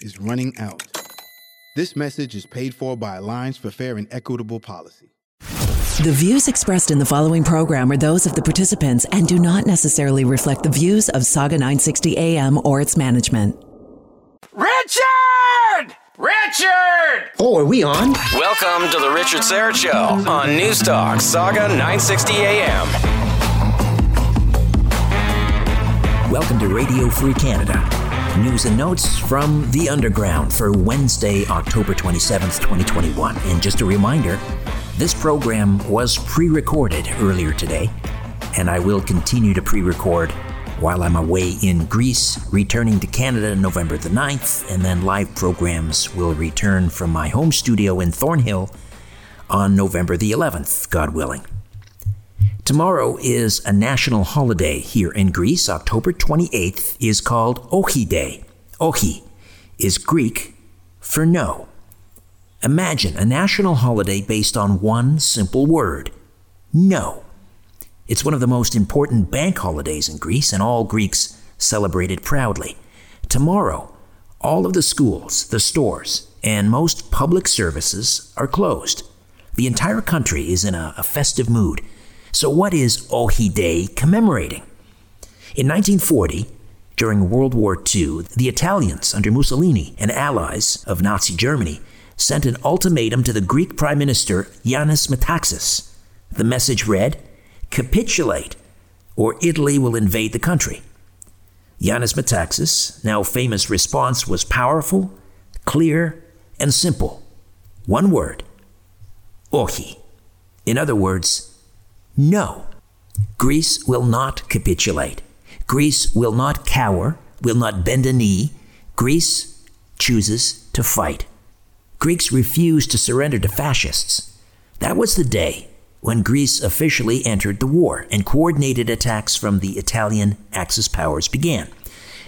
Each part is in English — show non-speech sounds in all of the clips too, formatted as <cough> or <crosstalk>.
is running out. This message is paid for by Alliance for Fair and Equitable Policy. The views expressed in the following program are those of the participants and do not necessarily reflect the views of Saga 960 AM or its management. Richard! Richard! Oh, are we on? Welcome to the Richard Syrett Show on News Talk Saga 960 AM. Welcome to Radio Free Canada. News and notes from the underground for Wednesday, October 27th, 2021. And just a reminder, this program was pre recorded earlier today, and I will continue to pre record while I'm away in Greece, returning to Canada November the 9th, and then live programs will return from my home studio in Thornhill on November the 11th, God willing. Tomorrow is a national holiday here in Greece. October 28th is called Ohi Day. Ohi is Greek for no. Imagine a national holiday based on one simple word no. It's one of the most important bank holidays in Greece, and all Greeks celebrate it proudly. Tomorrow, all of the schools, the stores, and most public services are closed. The entire country is in a, a festive mood. So, what is Ohi Day commemorating? In 1940, during World War II, the Italians under Mussolini and allies of Nazi Germany sent an ultimatum to the Greek Prime Minister Yanis Metaxas. The message read, Capitulate, or Italy will invade the country. Yanis Metaxas' now famous response was powerful, clear, and simple. One word, Ohi. In other words, no. Greece will not capitulate. Greece will not cower, will not bend a knee. Greece chooses to fight. Greeks refused to surrender to fascists. That was the day when Greece officially entered the war and coordinated attacks from the Italian Axis powers began.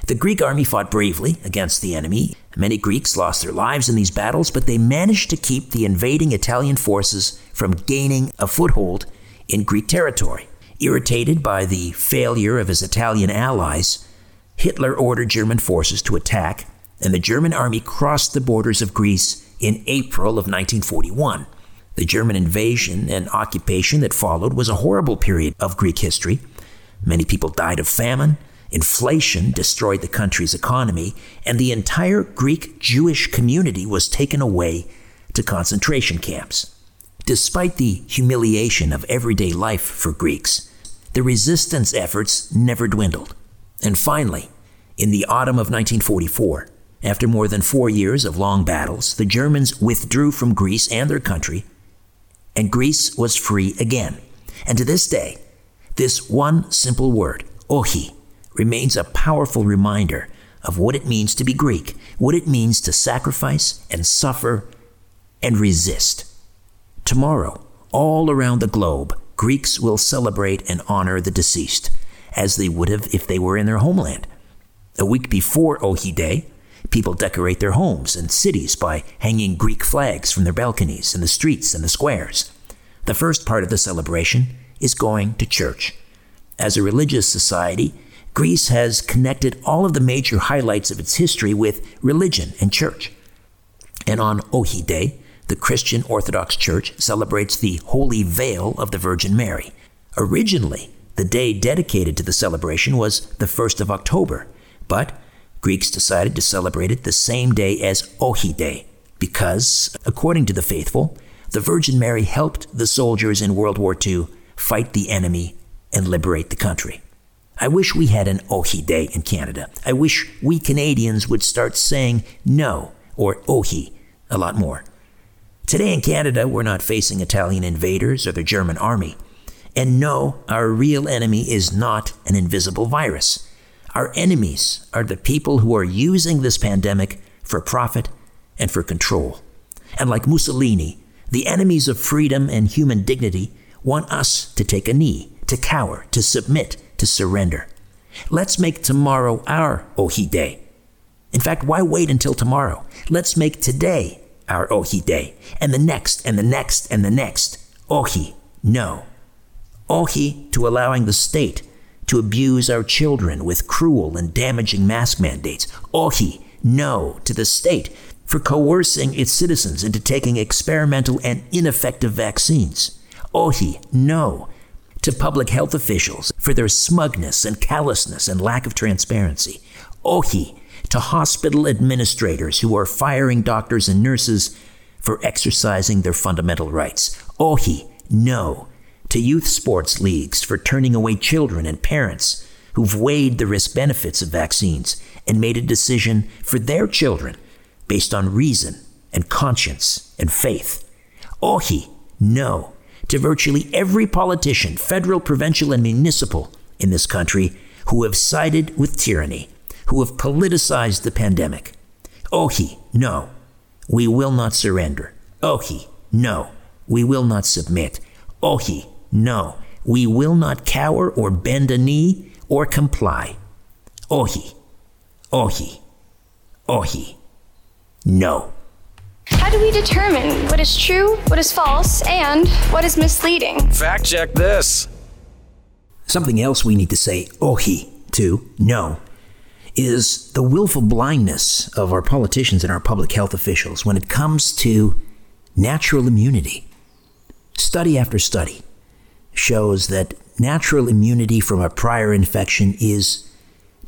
The Greek army fought bravely against the enemy. Many Greeks lost their lives in these battles, but they managed to keep the invading Italian forces from gaining a foothold in Greek territory. Irritated by the failure of his Italian allies, Hitler ordered German forces to attack, and the German army crossed the borders of Greece in April of 1941. The German invasion and occupation that followed was a horrible period of Greek history. Many people died of famine, inflation destroyed the country's economy, and the entire Greek Jewish community was taken away to concentration camps. Despite the humiliation of everyday life for Greeks, the resistance efforts never dwindled. And finally, in the autumn of 1944, after more than four years of long battles, the Germans withdrew from Greece and their country, and Greece was free again. And to this day, this one simple word, ohi, remains a powerful reminder of what it means to be Greek, what it means to sacrifice and suffer and resist. Tomorrow, all around the globe, Greeks will celebrate and honor the deceased, as they would have if they were in their homeland. A week before Ohi Day, people decorate their homes and cities by hanging Greek flags from their balconies in the streets and the squares. The first part of the celebration is going to church. As a religious society, Greece has connected all of the major highlights of its history with religion and church. And on Ohi Day, the Christian Orthodox Church celebrates the Holy Veil of the Virgin Mary. Originally, the day dedicated to the celebration was the 1st of October, but Greeks decided to celebrate it the same day as Ohi Day because, according to the faithful, the Virgin Mary helped the soldiers in World War II fight the enemy and liberate the country. I wish we had an Ohi Day in Canada. I wish we Canadians would start saying no or Ohi a lot more. Today in Canada, we're not facing Italian invaders or the German army. And no, our real enemy is not an invisible virus. Our enemies are the people who are using this pandemic for profit and for control. And like Mussolini, the enemies of freedom and human dignity want us to take a knee, to cower, to submit, to surrender. Let's make tomorrow our Ohi Day. In fact, why wait until tomorrow? Let's make today our Ohi Day, and the next, and the next, and the next. Ohi, no. Ohi to allowing the state to abuse our children with cruel and damaging mask mandates. Ohi, no to the state for coercing its citizens into taking experimental and ineffective vaccines. Ohi, no to public health officials for their smugness and callousness and lack of transparency. Ohi to hospital administrators who are firing doctors and nurses for exercising their fundamental rights. Ohi, no, to youth sports leagues for turning away children and parents who've weighed the risk benefits of vaccines and made a decision for their children based on reason and conscience and faith. Ohi, no, to virtually every politician, federal, provincial, and municipal in this country who have sided with tyranny, who have politicized the pandemic. Ohi, no, we will not surrender. Ohi, no, we will not submit. Ohi, no, we will not cower or bend a knee or comply. Ohi, ohi, ohi, no. How do we determine what is true, what is false, and what is misleading? Fact check this. Something else we need to say ohi to, no, is the willful blindness of our politicians and our public health officials when it comes to natural immunity. Study after study shows that natural immunity from a prior infection is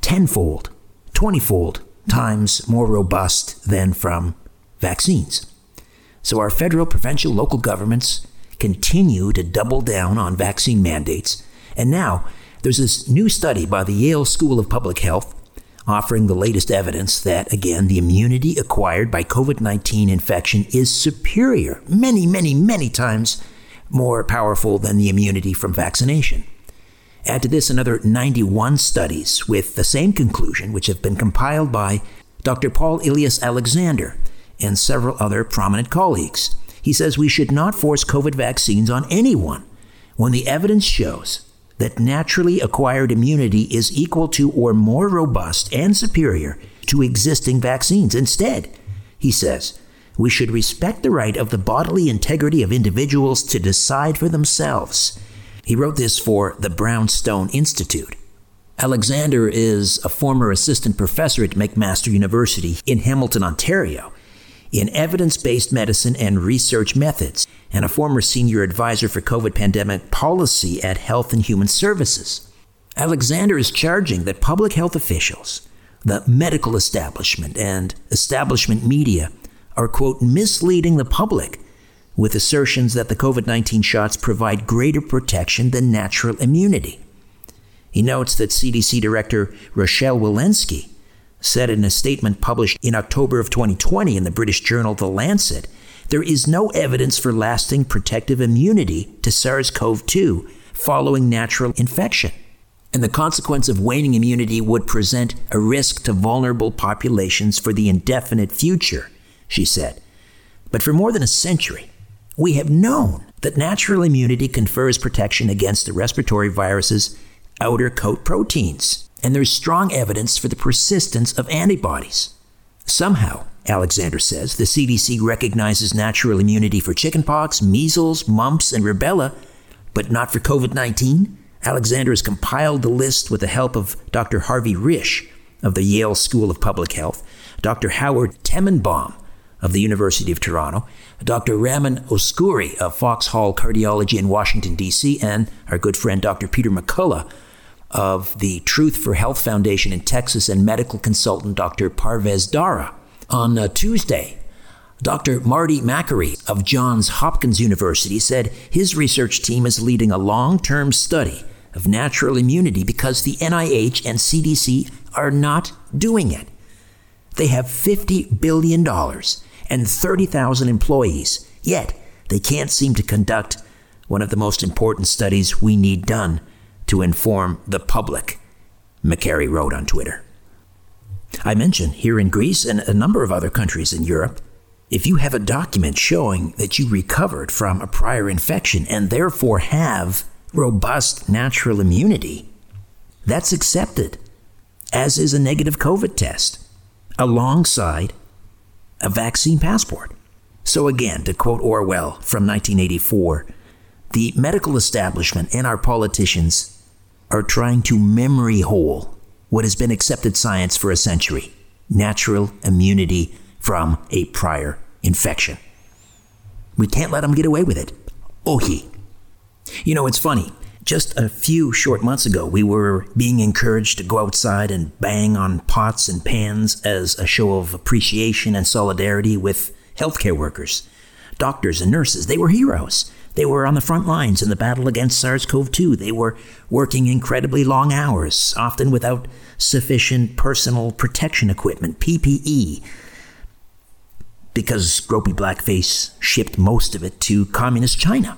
tenfold, twentyfold times more robust than from vaccines. So our federal, provincial, local governments continue to double down on vaccine mandates. And now there's this new study by the Yale School of Public Health offering the latest evidence that, again, the immunity acquired by COVID 19 infection is superior, many, many, many times more powerful than the immunity from vaccination. Add to this another 91 studies with the same conclusion, which have been compiled by Dr. Paul Elias Alexander and several other prominent colleagues. He says we should not force COVID vaccines on anyone when the evidence shows that naturally acquired immunity is equal to or more robust and superior to existing vaccines. Instead, he says, we should respect the right of the bodily integrity of individuals to decide for themselves. He wrote this for the Brownstone Institute. Alexander is a former assistant professor at McMaster University in Hamilton, Ontario in evidence based medicine and research methods, and a former senior advisor for COVID pandemic policy at Health and Human Services. Alexander is charging that public health officials, the medical establishment, and establishment media are, quote, misleading the public with assertions that the COVID 19 shots provide greater protection than natural immunity. He notes that CDC Director Rochelle Walensky said in a statement published in October of 2020 in the British journal The Lancet, there is no evidence for lasting protective immunity to SARS CoV 2 following natural infection. And the consequence of waning immunity would present a risk to vulnerable populations for the indefinite future, she said. But for more than a century, we have known that natural immunity confers protection against the respiratory virus's outer coat proteins, and there's strong evidence for the persistence of antibodies. Somehow, Alexander says, the CDC recognizes natural immunity for chickenpox, measles, mumps, and rubella, but not for COVID 19. Alexander has compiled the list with the help of Dr. Harvey Risch of the Yale School of Public Health, Dr. Howard Tenenbaum of the University of Toronto, Dr. Ramin Oskoui of Foxhall Cardiology in Washington, D.C., and our good friend Dr. Peter McCullough of the Truth for Health Foundation in Texas and medical consultant Dr. Parvez Dara. On uh, Tuesday, Dr. Marty Makary of Johns Hopkins University said his research team is leading a long term study of natural immunity because the NIH and CDC are not doing it. They have $50 billion and 30,000 employees, yet they can't seem to conduct one of the most important studies we need done to inform the public, Makary wrote on Twitter. I mentioned here in Greece and a number of other countries in Europe, if you have a document showing that you recovered from a prior infection and therefore have robust natural immunity, that's accepted, as is a negative COVID test, alongside a vaccine passport. So, again, to quote Orwell from 1984, the medical establishment and our politicians are trying to memory hole what has been accepted science for a century natural immunity from a prior infection. We can't let them get away with it. Ohi. You know, it's funny. Just a few short months ago, we were being encouraged to go outside and bang on pots and pans as a show of appreciation and solidarity with healthcare workers, doctors, and nurses. They were heroes. They were on the front lines in the battle against SARS CoV 2. They were working incredibly long hours, often without sufficient personal protection equipment, PPE, because Gropey Blackface shipped most of it to communist China.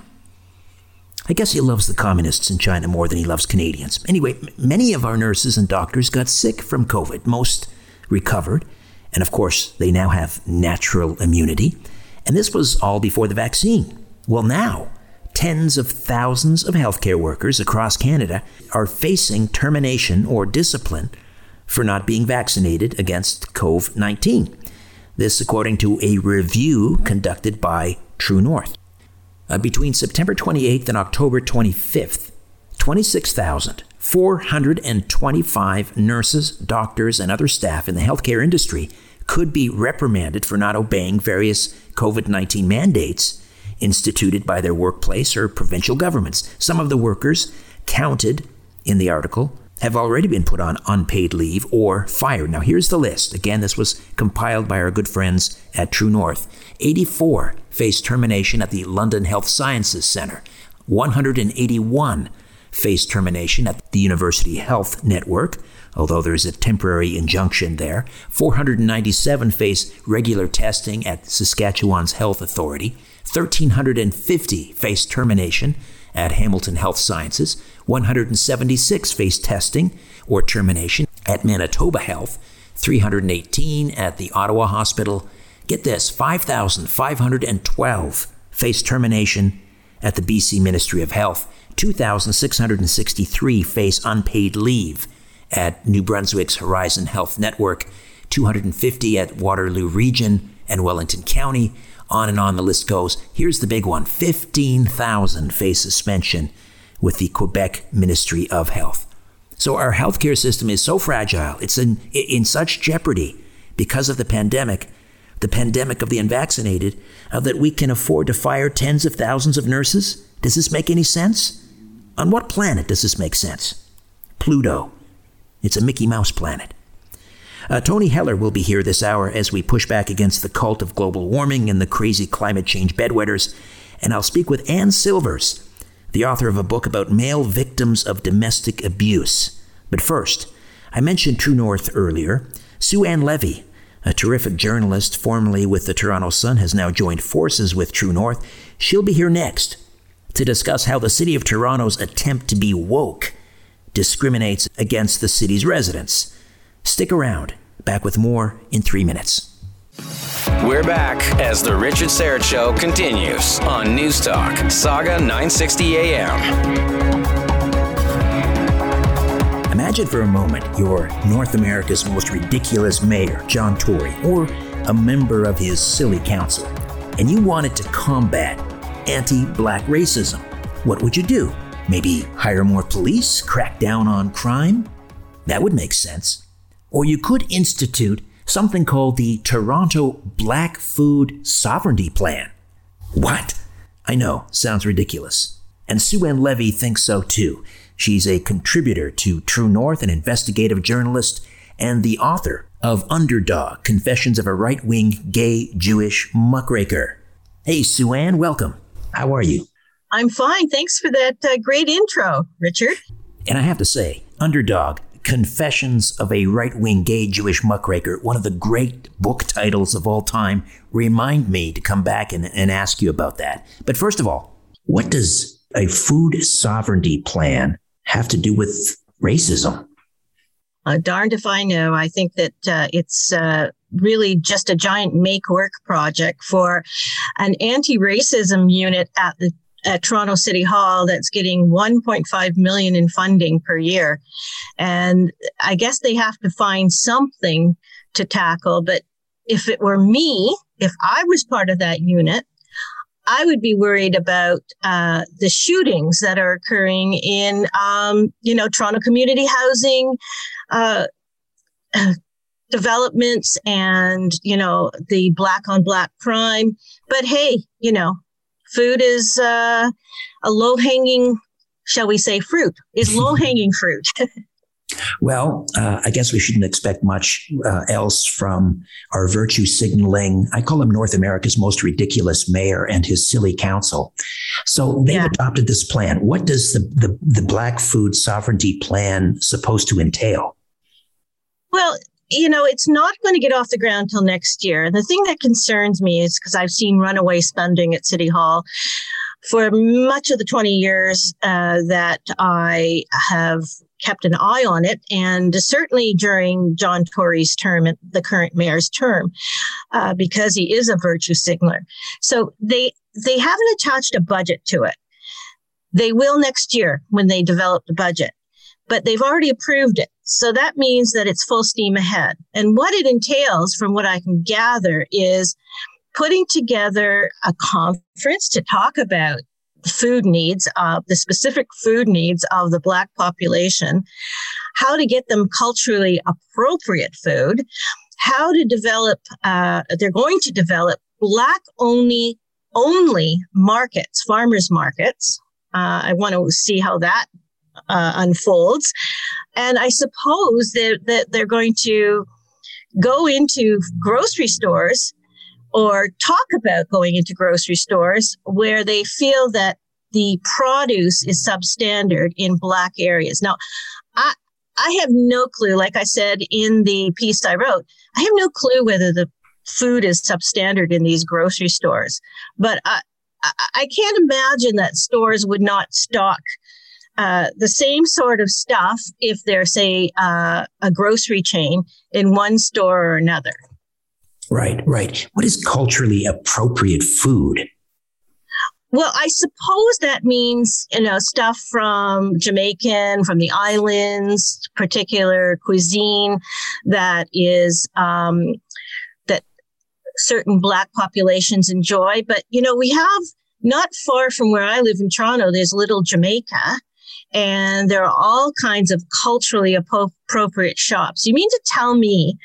I guess he loves the communists in China more than he loves Canadians. Anyway, many of our nurses and doctors got sick from COVID. Most recovered. And of course, they now have natural immunity. And this was all before the vaccine. Well, now, tens of thousands of healthcare workers across Canada are facing termination or discipline for not being vaccinated against COVID 19. This, according to a review conducted by True North. Uh, between September 28th and October 25th, 26,425 nurses, doctors, and other staff in the healthcare industry could be reprimanded for not obeying various COVID 19 mandates instituted by their workplace or provincial governments. Some of the workers counted in the article have already been put on unpaid leave or fired. Now, here's the list. Again, this was compiled by our good friends at True North. 84 faced termination at the London Health Sciences Centre. 181 faced termination at the University Health Network, although there's a temporary injunction there. 497 face regular testing at Saskatchewan's Health Authority. 1,350 faced termination. At Hamilton Health Sciences, 176 faced testing or termination. At Manitoba Health, 318 at the Ottawa Hospital. Get this 5,512 faced termination. At the BC Ministry of Health, 2,663 face unpaid leave. At New Brunswick's Horizon Health Network, 250 at Waterloo Region and Wellington County, on and on the list goes. Here's the big one 15,000 face suspension with the Quebec Ministry of Health. So our healthcare system is so fragile, it's in, in such jeopardy because of the pandemic, the pandemic of the unvaccinated, uh, that we can afford to fire tens of thousands of nurses? Does this make any sense? On what planet does this make sense? Pluto. It's a Mickey Mouse planet. Uh, Tony Heller will be here this hour as we push back against the cult of global warming and the crazy climate change bedwetters. And I'll speak with Ann Silvers, the author of a book about male victims of domestic abuse. But first, I mentioned True North earlier. Sue Ann Levy, a terrific journalist formerly with the Toronto Sun, has now joined forces with True North. She'll be here next to discuss how the city of Toronto's attempt to be woke discriminates against the city's residents. Stick around. Back with more in three minutes. We're back as the Richard Syrett Show continues on News Talk, Saga 960 AM. Imagine for a moment you're North America's most ridiculous mayor, John Tory, or a member of his silly council, and you wanted to combat anti black racism. What would you do? Maybe hire more police, crack down on crime? That would make sense. Or you could institute something called the Toronto Black Food Sovereignty Plan. What? I know, sounds ridiculous. And Sue Ann Levy thinks so too. She's a contributor to True North, an investigative journalist, and the author of Underdog Confessions of a Right Wing Gay Jewish Muckraker. Hey, Sue Ann, welcome. How are you? I'm fine. Thanks for that uh, great intro, Richard. And I have to say, Underdog Confessions of a Right Wing Gay Jewish Muckraker, one of the great book titles of all time, remind me to come back and, and ask you about that. But first of all, what does a food sovereignty plan have to do with racism? Uh, darned if I know. I think that uh, it's uh, really just a giant make work project for an anti racism unit at the at Toronto City Hall that's getting 1.5 million in funding per year. And I guess they have to find something to tackle. But if it were me, if I was part of that unit, I would be worried about uh, the shootings that are occurring in, um, you know, Toronto community housing uh, <clears throat> developments and, you know, the black on black crime. But hey, you know, food is uh, a low hanging, shall we say, fruit, is <laughs> low hanging fruit. <laughs> Well, uh, I guess we shouldn't expect much uh, else from our virtue signaling. I call him North America's most ridiculous mayor and his silly council. So they've yeah. adopted this plan. What does the, the, the Black Food Sovereignty Plan supposed to entail? Well, you know, it's not going to get off the ground till next year. And the thing that concerns me is because I've seen runaway spending at City Hall for much of the 20 years uh, that I have kept an eye on it, and certainly during John Tory's term, the current mayor's term, uh, because he is a virtue signaler. So they they haven't attached a budget to it. They will next year when they develop the budget, but they've already approved it. So that means that it's full steam ahead. And what it entails, from what I can gather, is putting together a conference to talk about food needs, uh, the specific food needs of the Black population, how to get them culturally appropriate food, how to develop, uh, they're going to develop Black only, only markets, farmers markets. Uh, I want to see how that uh, unfolds. And I suppose that, that they're going to go into grocery stores or talk about going into grocery stores where they feel that the produce is substandard in black areas. Now, I I have no clue. Like I said in the piece I wrote, I have no clue whether the food is substandard in these grocery stores. But I I, I can't imagine that stores would not stock uh, the same sort of stuff if they're, say, uh, a grocery chain in one store or another. Right, right. What is culturally appropriate food? Well, I suppose that means, you know, stuff from Jamaican, from the islands, particular cuisine that is, um, that certain Black populations enjoy. But, you know, we have not far from where I live in Toronto, there's Little Jamaica and there are all kinds of culturally appropriate shops. You mean to tell me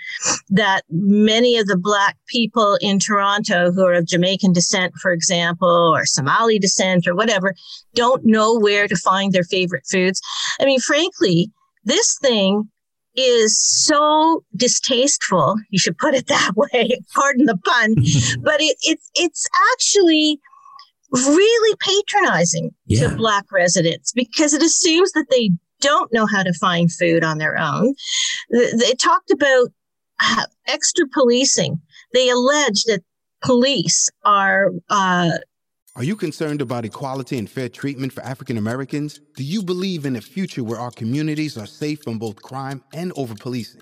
that many of the Black people in Toronto who are of Jamaican descent, for example, or Somali descent or whatever, don't know where to find their favorite foods? I mean, frankly, this thing is so distasteful. You should put it <laughs> that way. Pardon the pun, <laughs> but it, it's it's actually really patronizing yeah. to Black residents because it assumes that they don't know how to find food on their own. They talked about extra policing. They allege that police are uh, Are you concerned about equality and fair treatment for African Americans? Do you believe in a future where our communities are safe from both crime and over policing?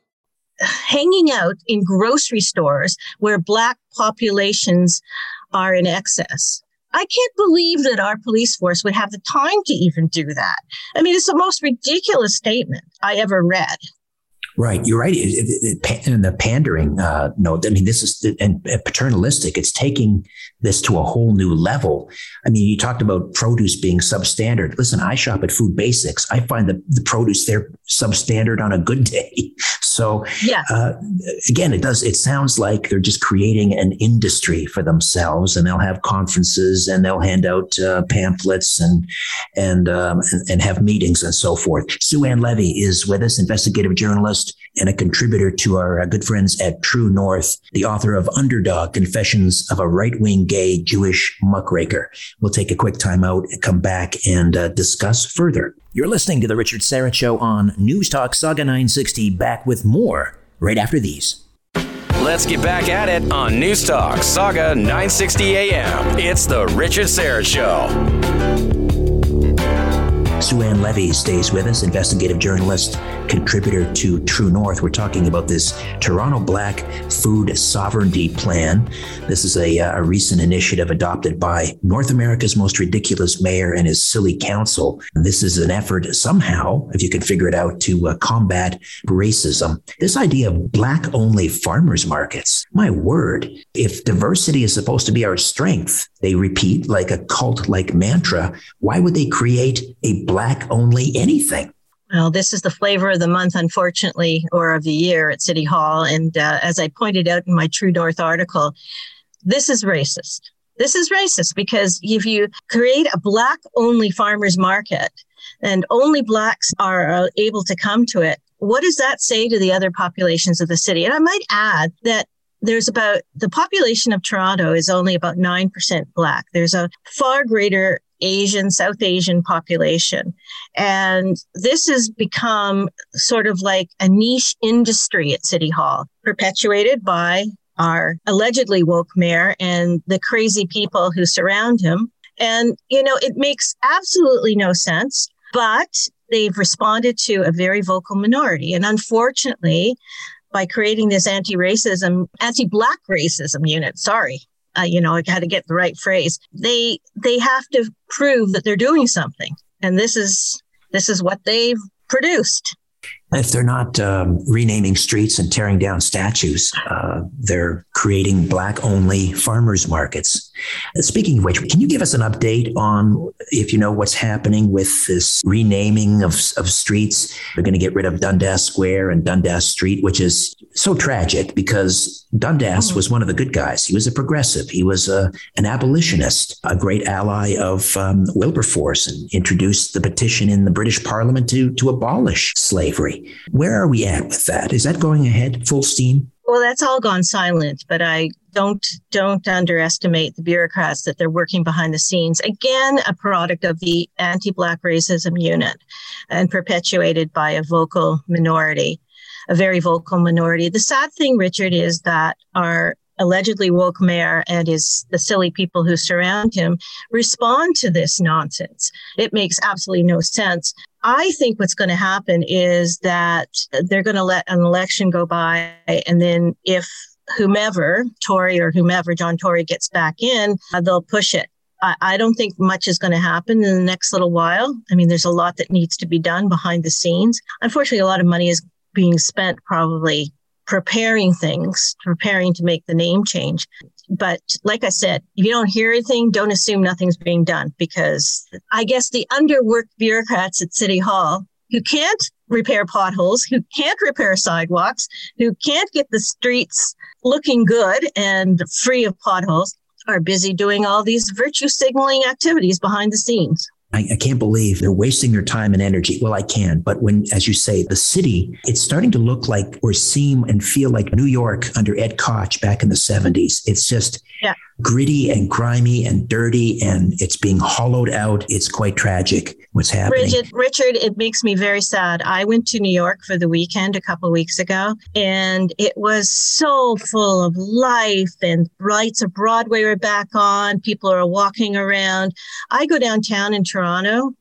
Hanging out in grocery stores where Black populations are in excess. I can't believe that our police force would have the time to even do that. I mean, it's the most ridiculous statement I ever read. Right, you're right. In the pandering uh, note, I mean, this is and paternalistic. It's taking this to a whole new level. I mean, you talked about produce being substandard. Listen, I shop at Food Basics. I find the, the produce there substandard on a good <laughs> day. So, yeah. Uh, again, it does. It sounds like they're just creating an industry for themselves, and they'll have conferences and they'll hand out uh, pamphlets and and, um, and and have meetings and so forth. Sue Ann Levy is with us, investigative journalist and a contributor to our uh, good friends at True North, the author of Underdog: Confessions of a Right Wing gay Jewish muckraker. We'll take a quick time out and come back and uh, discuss further. You're listening to The Richard Syrett Show on News Talk Saga 960, back with more right after these. Let's get back at it on News Talk Saga 960 AM. It's The Richard Syrett Show. Sue Ann Levy stays with us, investigative journalist, contributor to True North. We're talking about this Toronto Black Food Sovereignty Plan. This is a, uh, a recent initiative adopted by North America's most ridiculous mayor and his silly council. This is an effort somehow, if you can figure it out, to uh, combat racism. This idea of black only farmers markets, my word, if diversity is supposed to be our strength, they repeat like a cult like mantra, why would they create a black only anything. Well, this is the flavor of the month, unfortunately, or of the year at City Hall. And uh, as I pointed out in my True North article, this is racist. This is racist because if you create a black only farmers market and only blacks are uh, able to come to it, what does that say to the other populations of the city? And I might add that there's about the population of Toronto is only about 9% black. There's a far greater Asian, South Asian population. And this has become sort of like a niche industry at City Hall, perpetuated by our allegedly woke mayor and the crazy people who surround him. And, you know, it makes absolutely no sense, but they've responded to a very vocal minority. And unfortunately, by creating this anti-racism, anti-black racism unit, sorry, uh, you know, I got to get the right phrase. They they have to prove that they're doing something, and this is this is what they've produced. If they're not um, renaming streets and tearing down statues, uh, they're creating black only farmers markets. Speaking of which, can you give us an update on if you know what's happening with this renaming of, of streets? They're going to get rid of Dundas Square and Dundas Street, which is so tragic because Dundas mm-hmm. was one of the good guys. He was a progressive. He was a, an abolitionist, a great ally of um, Wilberforce, and introduced the petition in the British Parliament to, to abolish slavery. Where are we at with that? Is that going ahead full steam? Well, that's all gone silent, but I don't don't underestimate the bureaucrats that they're working behind the scenes. Again, a product of the anti-black racism unit and perpetuated by a vocal minority, a very vocal minority. The sad thing, Richard, is that our allegedly woke mayor and his the silly people who surround him respond to this nonsense. It makes absolutely no sense. I think what's going to happen is that they're going to let an election go by, and then if whomever, Tory or whomever, John Tory gets back in, uh, they'll push it. I, I don't think much is going to happen in the next little while. I mean, there's a lot that needs to be done behind the scenes. Unfortunately, a lot of money is being spent probably preparing things, preparing to make the name change. But like I said, if you don't hear anything, don't assume nothing's being done because I guess the underworked bureaucrats at City Hall who can't repair potholes, who can't repair sidewalks, who can't get the streets looking good and free of potholes, are busy doing all these virtue signaling activities behind the scenes. I, I, can't believe they're wasting their time and energy. Well, I can, but when, as you say, the city, it's starting to look like or seem and feel like New York under Ed Koch back in the 70s. It's just yeah. Gritty and grimy and dirty, and it's being hollowed out. It's quite tragic what's happening. Bridget, Richard, it makes me very sad. I went to New York for the weekend a couple weeks ago, and it was so full of life and lights of Broadway were back on. People are walking around. I go downtown in Toronto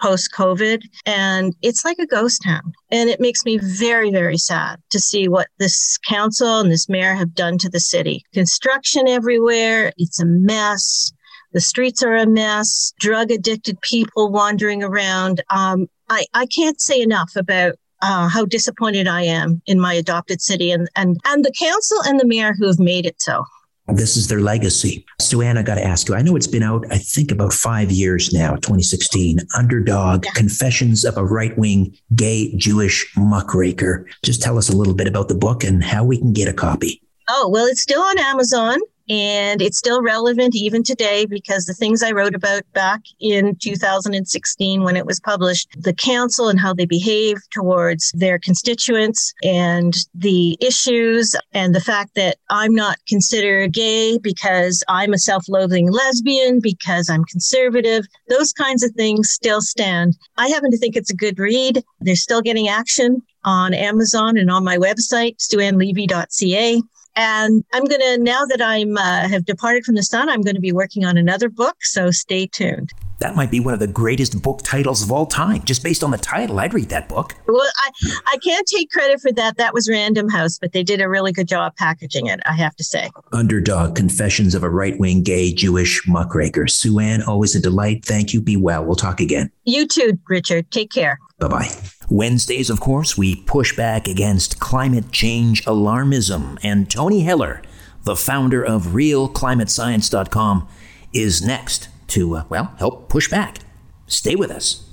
post COVID. And it's like a ghost town. And it makes me very, very sad to see what this council and this mayor have done to the city. Construction everywhere. It's a mess. The streets are a mess. Drug addicted people wandering around. Um, I, I can't say enough about uh, how disappointed I am in my adopted city and, and, and the council and the mayor who have made it so. This is their legacy. Sue-Ann, I got to ask you. I know it's been out, I think, about five years now, 2016. Underdog Confessions of a Right Wing Gay Jewish Muckraker. Just tell us a little bit about the book and how we can get a copy. Oh, well, it's still on Amazon. And it's still relevant even today because the things I wrote about back in 2016 when it was published, the council and how they behave towards their constituents and the issues and the fact that I'm not considered gay because I'm a self loathing lesbian, because I'm conservative, those kinds of things still stand. I happen to think it's a good read. They're still getting action on Amazon and on my website, sueannlevy.ca. And I'm going to, now that I'm uh, have departed from the sun, I'm going to be working on another book. So stay tuned. That might be one of the greatest book titles of all time. Just based on the title, I'd read that book. Well, I, I can't take credit for that. That was Random House, but they did a really good job packaging it, I have to say. Underdog Confessions of a Right Wing Gay Jewish Muckraker. Sue-Ann, always a delight. Thank you. Be well. We'll talk again. You too, Richard. Take care. Bye bye. Wednesdays, of course, we push back against climate change alarmism. And Tony Heller, the founder of RealClimateScience.com, is next to, uh, well, help push back. Stay with us.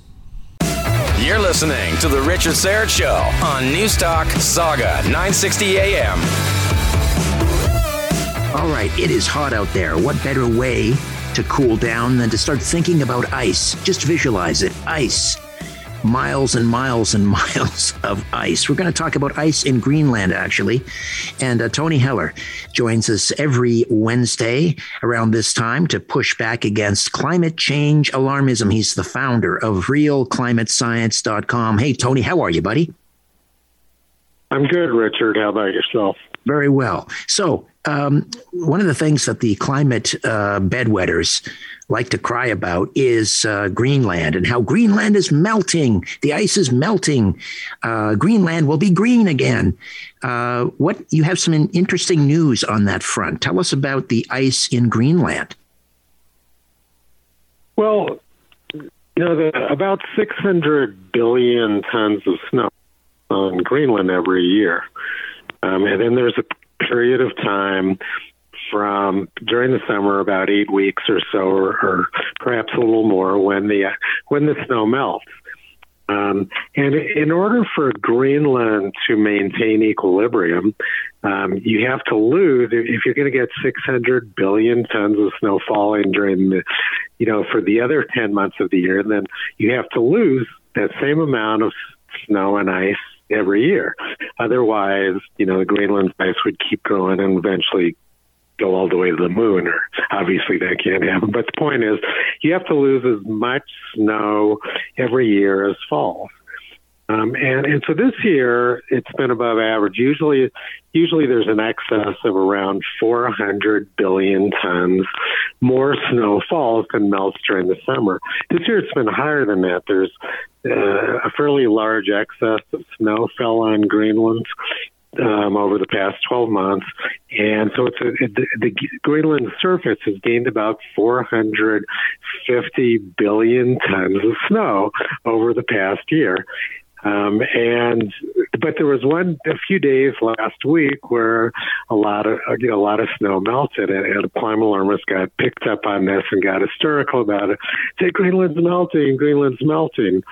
You're listening to The Richard Syrett Show on Newstalk Saga 960 AM. All right, it is hot out there. What better way to cool down than to start thinking about ice? Just visualize it ice miles and miles and <laughs> miles of ice. We're going to talk about ice in Greenland, actually. And uh, Tony Heller joins us every Wednesday around this time to push back against climate change alarmism. He's the founder of realclimatescience.com. Hey, Tony, how are you, buddy? I'm good, Richard. How about yourself? Very well. So, um, one of the things that the climate uh, bedwetters like to cry about is uh, Greenland and how Greenland is melting. The ice is melting. Uh, Greenland will be green again. Uh, what you have some interesting news on that front. Tell us about the ice in Greenland. Well, you know, the, about 600 billion tons of snow on Greenland every year. Um, and then there's a period of time from during the summer, about eight weeks or so, or, or perhaps a little more, when the when the snow melts. Um, and in order for Greenland to maintain equilibrium, um, you have to lose if you're going to get 600 billion tons of snow falling during the, you know, for the other 10 months of the year. Then you have to lose that same amount of snow and ice every year. Otherwise, you know, the Greenland ice would keep growing and eventually go all the way to the moon, or obviously that can't happen. But the point is, you have to lose as much snow every year as falls. Um, and and so this year it's been above average. Usually, usually there's an excess of around 400 billion tons more snow falls than melts during the summer. This year it's been higher than that. There's uh, a fairly large excess of snow fell on Greenland um, over the past 12 months. And so it's a, the, Greenland surface has gained about 450 billion tons of snow over the past year. Um, and but there was one a few days last week where a lot of you know, a lot of snow melted, and, and climate alarmists got picked up on this and got hysterical about it. Say Greenland's melting, Greenland's melting.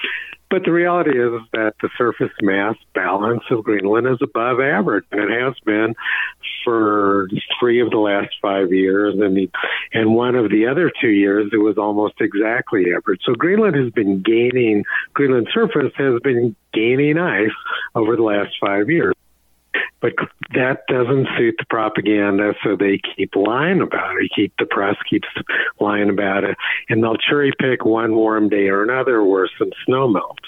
But the reality is that the surface mass balance of Greenland is above average, and it has been for three of the last five years, and the, and one of the other two years it was almost exactly average. So Greenland has been gaining. Greenland surface has been gaining ice over the last five years. But that doesn't suit the propaganda, so they keep lying about it. Keep the press keeps lying about it, and they'll cherry pick one warm day or another where some snow melts.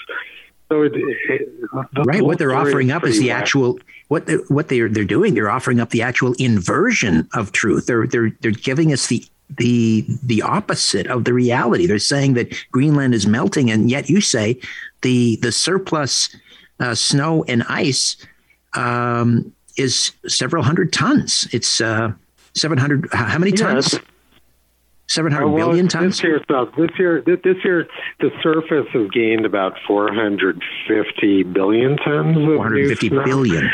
So it, it, the right, what they're offering up is the actual what they, what they're they're doing. They're offering up the actual inversion of truth. They're they're they're giving us the the the opposite of the reality. They're saying that Greenland is melting, and yet you say the the surplus uh, snow and ice um, is several hundred tons. It's uh, 700. How many tons? Yes. Seven hundred oh, well, billion tons. This year, this year, this year, the surface has gained about four hundred fifty billion tons. Four hundred fifty billion.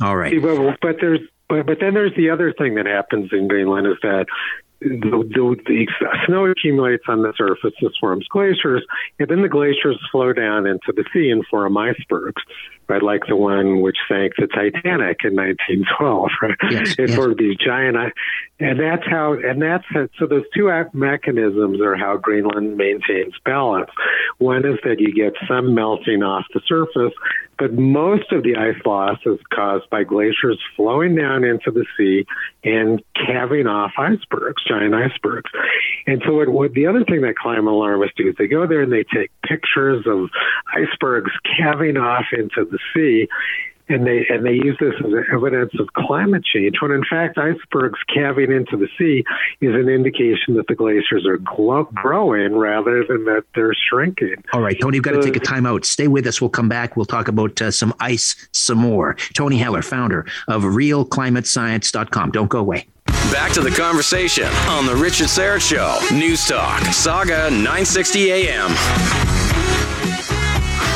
All right, but, but there's but, but then there's the other thing that happens in Greenland is that the, the, the, snow accumulates on the surface, this forms glaciers, and then the glaciers flow down into the sea and form icebergs, right? Like the one which sank the Titanic in 1912, <laughs> right? Yes, it yes. formed these giant, uh, and that's how, and that's how, so those two mechanisms are how Greenland maintains balance. One is that you get some melting off the surface, but most of the ice loss is caused by glaciers flowing down into the sea and calving off icebergs, giant icebergs. And so, what, what the other thing that climate alarmists do is they go there and they take pictures of icebergs calving off into the sea, and they and they use this as evidence of climate change when in fact icebergs calving into the sea is an indication that the glaciers are growing rather than that they're shrinking. All right, Tony, you've got to take a time out. Stay with us. We'll come back. We'll talk about uh, some ice some more. Tony Heller, founder of RealClimateScience.com. Don't go away. Back to the conversation on the Richard Syrett Show. News Talk, Sauga 960 AM.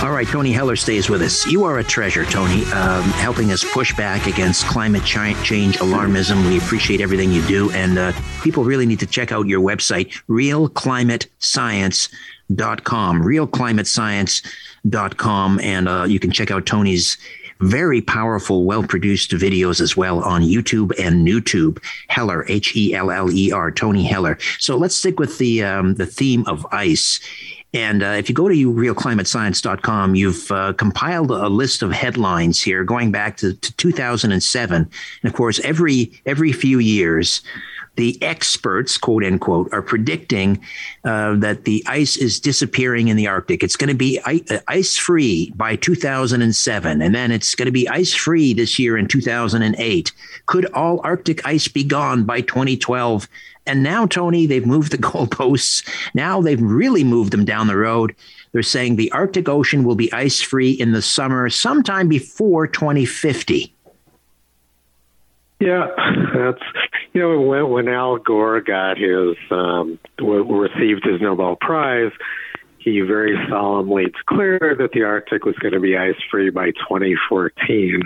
All right, Tony Heller stays with us. You are a treasure, Tony, um, helping us push back against climate change alarmism. We appreciate everything you do. And uh, people really need to check out your website, realclimatescience.com, realclimatescience.com. And uh, you can check out Tony's very powerful, well produced videos as well on YouTube and NewTube. Heller, H E L L E R, Tony Heller. So let's stick with the um, the theme of ice. And uh, if you go to realclimatescience.com, you've uh, compiled a list of headlines here going back to, to 2007. And of course, every every few years, the experts, quote unquote, are predicting uh, that the ice is disappearing in the Arctic. It's going to be ice free by 2007, and then it's going to be ice free this year in 2008. Could all Arctic ice be gone by 2012? And now, Tony, they've moved the <laughs> goalposts. Now they've really moved them down the road. They're saying the Arctic Ocean will be ice free in the summer sometime before 2050. Yeah, that's you know when, when Al Gore got his um, received his Nobel Prize, he very solemnly declared that the Arctic was going to be ice free by 2014.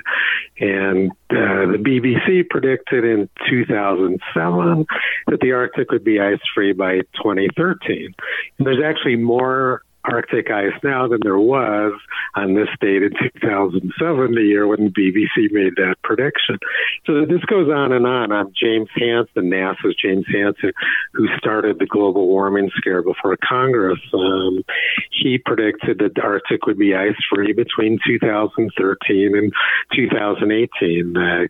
And uh, the BBC predicted in 2007 that the Arctic would be ice free by 2013. And there's actually more Arctic ice now than there was on this date in 2007, the year when BBC made that prediction. So this goes on and on. I'm James Hansen, NASA's James Hansen, who started the global warming scare before Congress. Um, he predicted that the Arctic would be ice free between 2013 and 2018. Uh,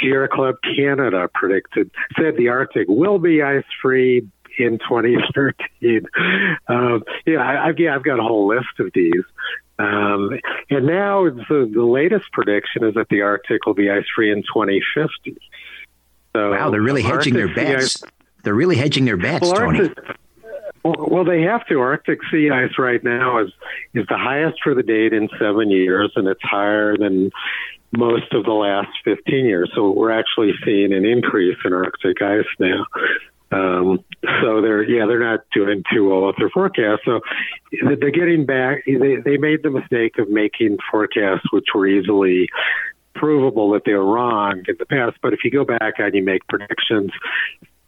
Sierra Club Canada predicted, said the Arctic will be ice free in 2013. Um, yeah, I, have yeah, I've got a whole list of these. Um, and now the, the latest prediction is that the Arctic will be ice free in 2050. So wow, they're really hedging Arctic their bets. Ice, they're really hedging their bets, well, Tony. Arctic, well, well, they have to. Arctic sea ice right now is is the highest for the date in seven years, and it's higher than most of the last 15 years. So we're actually seeing an increase in Arctic ice now. Um, so they're yeah they're not doing too well with their forecast. So they're getting back. They they made the mistake of making forecasts which were easily provable that they were wrong in the past. But if you go back and you make predictions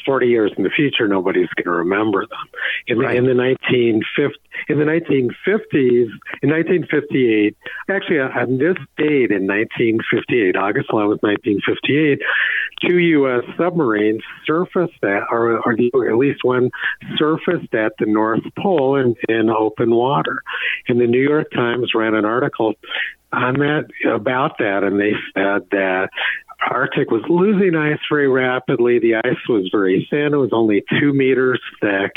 40 years in the future, nobody's going to remember them. In the, right. in the 1950, in the 1950s, in 1958, actually uh, on this date in 1958, August 11th, 1958, two U.S. submarines surfaced at, or, or at least one surfaced at the North Pole in, in open water. And the New York Times ran an article on that about that, and they said that Arctic was losing ice very rapidly. The ice was very thin; it was only two meters thick,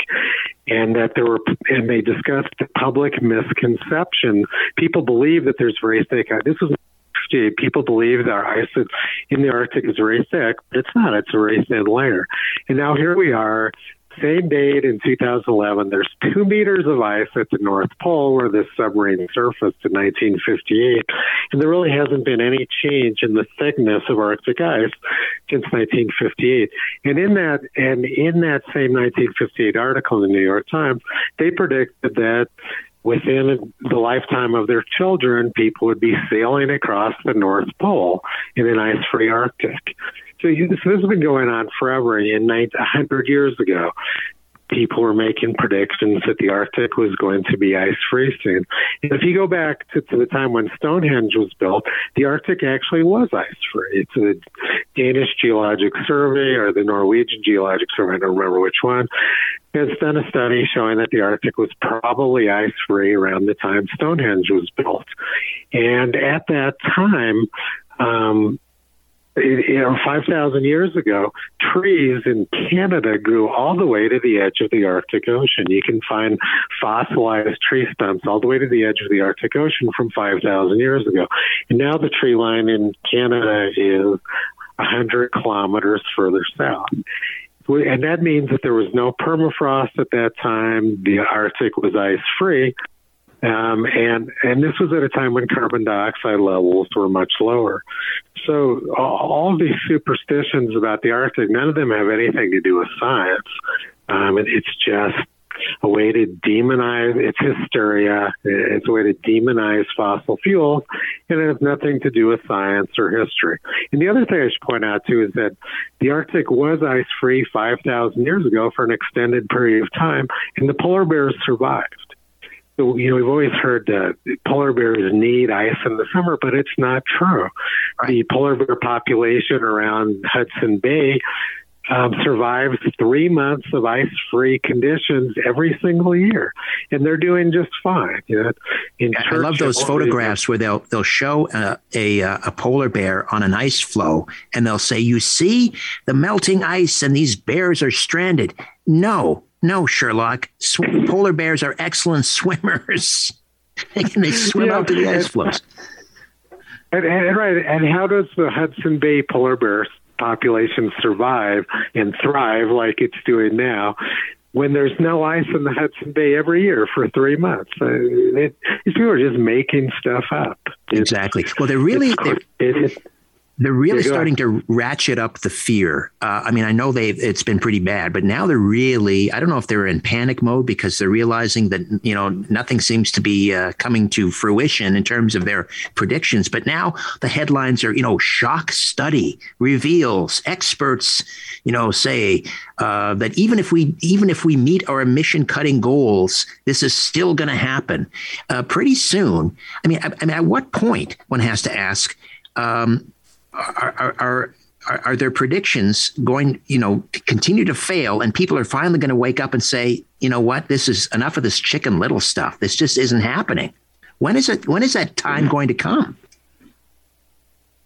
and that there were and they discussed the public misconception. People believe that there's very thick ice. This was people believe that our ice in the Arctic is very thick, but it's not. It's a very thin layer. And now here we are same date in 2011, there's two meters of ice at the North Pole where this submarine surfaced in 1958, and there really hasn't been any change in the thickness of Arctic ice since 1958. And in that, and in that same 1958 article in the New York Times, they predicted that within the lifetime of their children, people would be sailing across the North Pole in an ice-free Arctic. So this has been going on forever. And in a hundred years ago, people were making predictions that the Arctic was going to be ice free soon. And if you go back to, to the time when Stonehenge was built, the Arctic actually was ice free. It's the Danish Geologic Survey or the Norwegian Geologic Survey, I don't remember which one, has done a study showing that the Arctic was probably ice free around the time Stonehenge was built. And at that time, um, you know, 5,000 years ago, trees in Canada grew all the way to the edge of the Arctic Ocean. You can find fossilized tree stumps all the way to the edge of the Arctic Ocean from 5,000 years ago. And now the tree line in Canada is 100 kilometers further south. And that means that there was no permafrost at that time. The Arctic was ice free. Um, and and this was at a time when carbon dioxide levels were much lower. So all these superstitions about the Arctic, none of them have anything to do with science. Um, it, it's just a way to demonize it's hysteria. It's a way to demonize fossil fuels, and it has nothing to do with science or history. And the other thing I should point out too is that the Arctic was ice free 5,000 years ago for an extended period of time, and the polar bears survived you know, we've always heard that polar bears need ice in the summer, but it's not true. Right. The polar bear population around Hudson Bay um, survives three months of ice-free conditions every single year, and they're doing just fine. You know, in I love those photographs where they'll they'll show a, a, a polar bear on an ice floe, and they'll say, "You see the melting ice, and these bears are stranded." No, no, Sherlock. Sw- polar bears are excellent swimmers. <laughs> and they swim yeah, out to the ice floes. And, and, right, and how does the Hudson Bay polar bear population survive and thrive like it's doing now? When there's no ice in the Hudson Bay every year for three months, it, these people are just making stuff up. exactly. Well, they're really they're, it's, they're really starting to ratchet up the fear. Uh, I mean, I know they it's been pretty bad, but now they're really I don't know if they're in panic mode because they're realizing that you know nothing seems to be uh, coming to fruition in terms of their predictions. But now the headlines are you know shock study reveals experts you know say uh, that even if we even if we meet our emission cutting goals, this is still going to happen uh, pretty soon. I mean, I, I, mean, at what point one has to ask. Um, are, are are, are, their predictions going, you know, to continue to fail, and people are finally going to wake up and say, you know what, this is enough of this chicken little stuff. This just isn't happening. When is it? When is that time mm-hmm. going to come?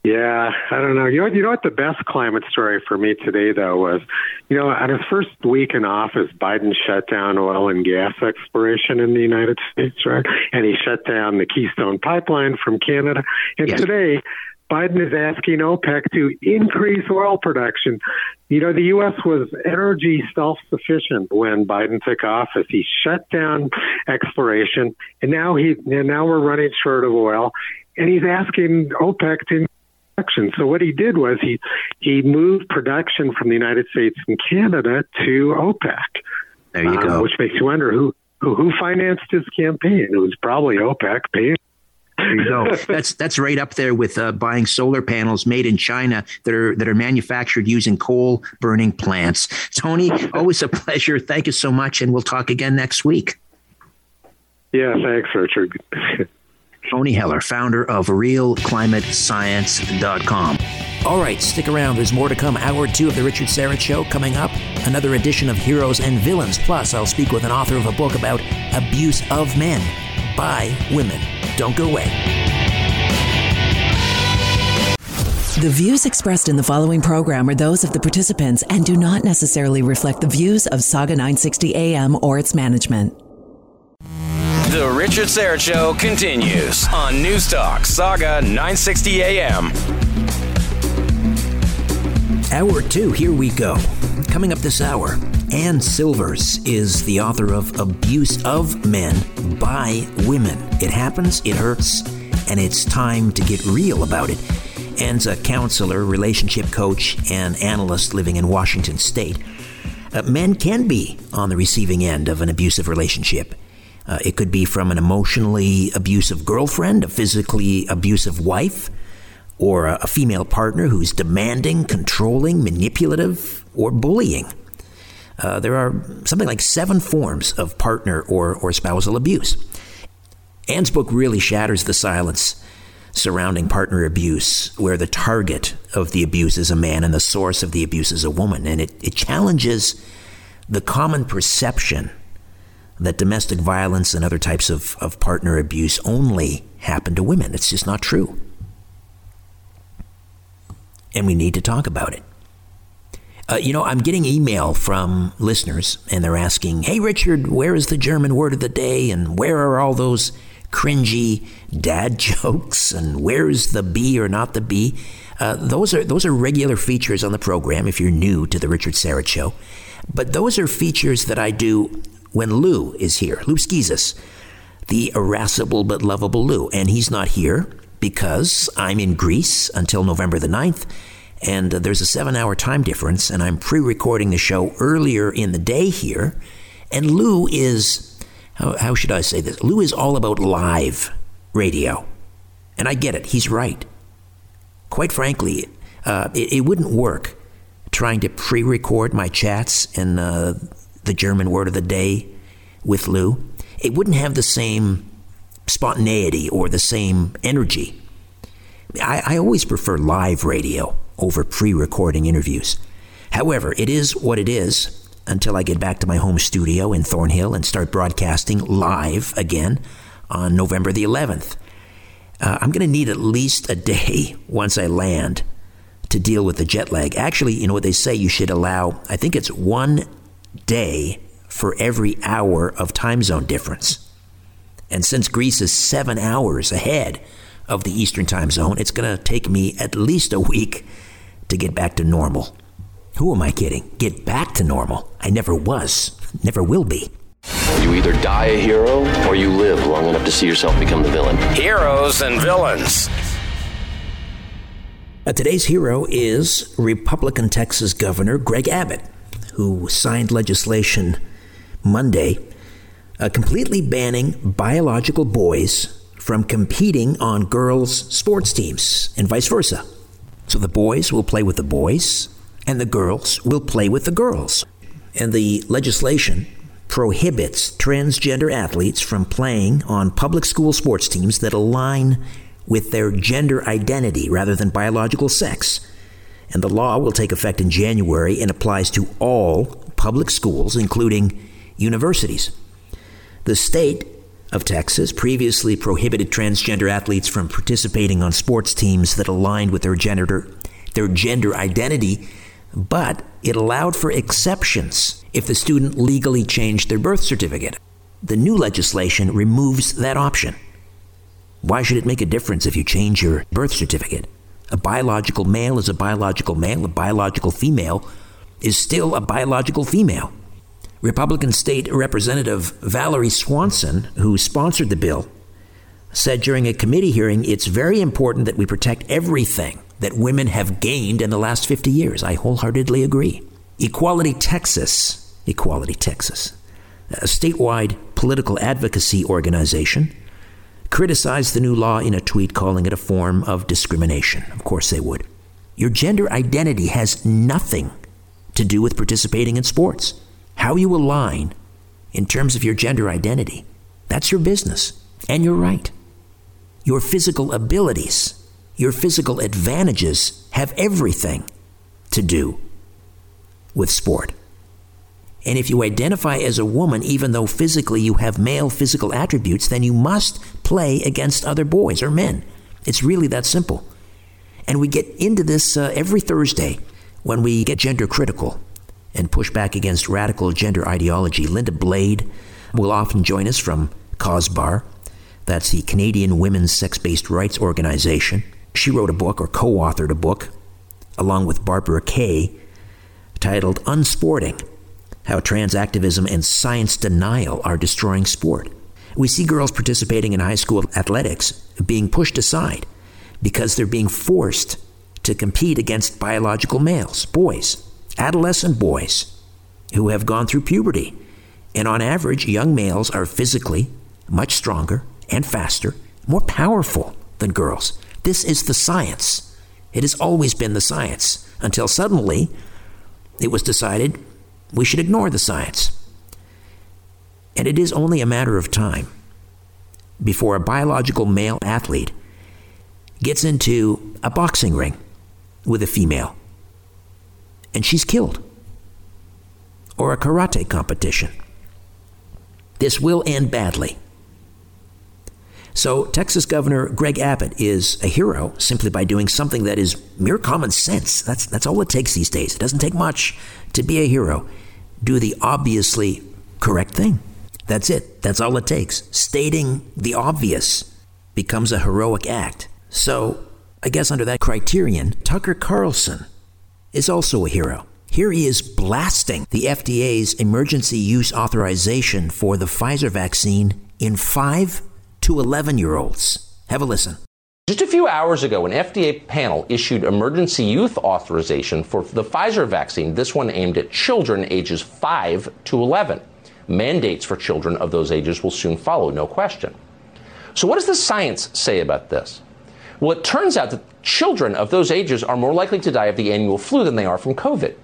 Yeah, I don't know. You know, you know what the best climate story for me today though was, you know, on his first week in office, Biden shut down oil and gas exploration in the United States, right? And he shut down the Keystone pipeline from Canada. And yes. today, Biden is asking OPEC to increase oil production. You know, the U.S. was energy self sufficient when Biden took office. He shut down exploration, and now he and now we're running short of oil, and he's asking OPEC to increase production. So what he did was he he moved production from the United States and Canada to OPEC. There you um, go. Which makes you wonder who, who who financed his campaign. It was probably OPEC paying there you go. <laughs> that's that's right up there with uh, buying solar panels made in China that are that are manufactured using coal burning plants. Tony, always a pleasure. Thank you so much, and we'll talk again next week. Yeah, thanks, Richard. <laughs> Tony Heller, founder of RealClimateScience.com. All right, stick around. There's more to come. Hour two of The Richard Syrett Show coming up. Another edition of Heroes and Villains. Plus, I'll speak with an author of a book about abuse of men by women. Don't go away. The views expressed in the following program are those of the participants and do not necessarily reflect the views of Sauga 960 AM or its management. The Richard Syrett Show continues on Newstalk Sauga 960 AM. Hour two, here we go. Coming up this hour, Ann Silvers is the author of Abuse of Men by Women. It happens, it hurts, and it's time to get real about it. Ann's a counselor, relationship coach, and analyst living in Washington state. Uh, men can be on the receiving end of an abusive relationship. Uh, it could be from an emotionally abusive girlfriend, a physically abusive wife, or a, a female partner who's demanding, controlling, manipulative, or bullying. Uh, there are something like seven forms of partner or, or spousal abuse. Ann's book really shatters the silence surrounding partner abuse, where the target of the abuse is a man and the source of the abuse is a woman. And it, it challenges the common perception that domestic violence and other types of, of partner abuse only happen to women. It's just not true. And we need to talk about it. Uh, you know, I'm getting email from listeners, and they're asking, "Hey, Richard, where is the German word of the day? And where are all those cringy dad <laughs> jokes? And where's the B or not the B?" Uh, those are those are regular features on the program. If you're new to the Richard Syrett Show, but those are features that I do when Lou is here. Lou Schizas, the irascible but lovable Lou, and he's not here because I'm in Greece until November the 9th and uh, there's a seven hour time difference, and I'm pre recording the show earlier in the day here. And Lou is, how, how should I say this? Lou is all about live radio. And I get it, he's right. Quite frankly, uh, it, it, wouldn't work trying to pre record my chats and uh, the German word of the day with Lou. It wouldn't have the same spontaneity or the same energy. I, I always prefer live radio over pre recording interviews. However, it is what it is until I get back to my home studio in Thornhill and start broadcasting live again on November the 11th. Uh, I'm going to need at least a day <laughs> once I land to deal with the jet lag. Actually, you know what they say? You should allow, I think it's one day for every hour of time zone difference. And since Greece is seven hours ahead of the Eastern time zone, it's going to take me at least a week to get back to normal. Who am I kidding? Get back to normal. I never was, never will be. You either die a hero or you live long enough to see yourself become the villain. Heroes and villains. Uh, today's hero is Republican Texas Governor Greg Abbott, who signed legislation Monday uh, completely banning biological boys from competing on girls' sports teams and vice versa. So the boys will play with the boys, and the girls will play with the girls. And the legislation prohibits transgender athletes from playing on public school sports teams that align with their gender identity rather than biological sex. And the law will take effect in January and applies to all public schools, including universities. The state of Texas previously prohibited transgender athletes from participating on sports teams that aligned with their gender, their gender identity, but it allowed for exceptions if the student legally changed their birth certificate. The new legislation removes that option. Why should it make a difference if you change your birth certificate? A biological male is a biological male, a biological female is still a biological female. Republican State Representative Valoree Swanson, who sponsored the bill, said during a committee hearing it's very important that we protect everything that women have gained in the last 50 years. I wholeheartedly agree. Equality Texas, Equality Texas, a statewide political advocacy organization, criticized the new law in a tweet calling it a form of discrimination. Of course they would. Your gender identity has nothing to do with participating in sports. How you align in terms of your gender identity, that's your business. And you're right. Your physical abilities, your physical advantages have everything to do with sport. And if you identify as a woman, even though physically you have male physical attributes, then you must play against other boys or men. It's really that simple. And we get into this uh, every Thursday when we get gender critical and push back against radical gender ideology. Linda Blade will often join us from CAWSBAR. That's the Canadian Women's Sex Based Rights Organization. She wrote a book or co authored a book along with Barbara Kay titled Unsporting How Trans Activism and Science Denial Are Destroying Sport. We see girls participating in high school athletics being pushed aside because they're being forced to compete against biological males, boys, adolescent boys who have gone through puberty. And on average, young males are physically much stronger and faster, more powerful than girls. This is the science. It has always been the science until suddenly it was decided we should ignore the science. And it is only a matter of time before a biological male athlete gets into a boxing ring with a female and she's killed, or a karate competition. This will end badly. So, Texas Governor Greg Abbott is a hero simply by doing something that is mere common sense. That's, that's all it takes these days. It doesn't take much to be a hero. Do the obviously correct thing. That's it. That's all it takes. Stating the obvious becomes a heroic act. So, I guess under that criterion, Tucker Carlson is also a hero. Here he is blasting the FDA's emergency use authorization for the Pfizer vaccine in 5 to 11 year olds. Have a listen. Just a few hours ago, an FDA panel issued emergency youth authorization for the Pfizer vaccine, this one aimed at children ages 5 to 11. Mandates for children of those ages will soon follow, no question. So, what does the science say about this? Well, it turns out that children of those ages are more likely to die of the annual flu than they are from COVID.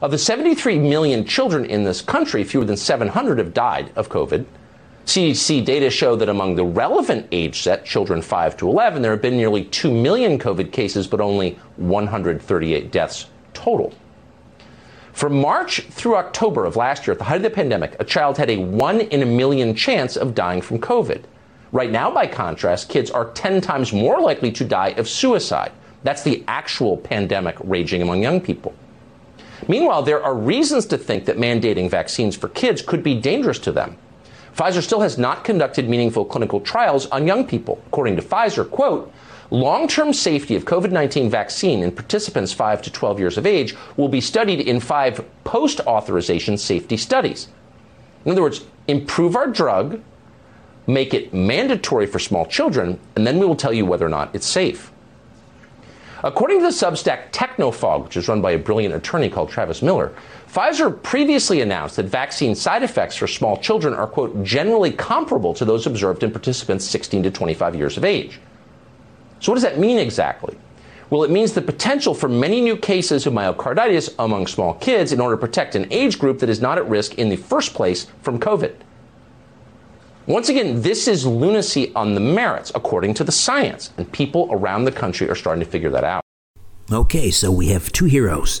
Of the 73 million children in this country, fewer than 700 have died of COVID. CDC data show that among the relevant age set, children 5 to 11, there have been nearly 2 million COVID cases, but only 138 deaths total. From March through October of last year, at the height of the pandemic, a child had a 1 in a million chance of dying from COVID. Right now, by contrast, kids are 10 times more likely to die of suicide. That's the actual pandemic raging among young people. Meanwhile, there are reasons to think that mandating vaccines for kids could be dangerous to them. Pfizer still has not conducted meaningful clinical trials on young people. According to Pfizer, quote, long-term safety of COVID-19 vaccine in participants 5 to 12 years of age will be studied in five post-authorization safety studies. In other words, improve our drug, make it mandatory for small children, and then we will tell you whether or not it's safe. According to the Substack Technofog, which is run by a brilliant attorney called Travis Miller, Pfizer previously announced that vaccine side effects for small children are, quote, generally comparable to those observed in participants 16 to 25 years of age. So, what does that mean exactly? Well, it means the potential for many new cases of myocarditis among small kids in order to protect an age group that is not at risk in the first place from COVID. Once again, this is lunacy on the merits, according to the science, and people around the country are starting to figure that out. Okay, so we have two heroes.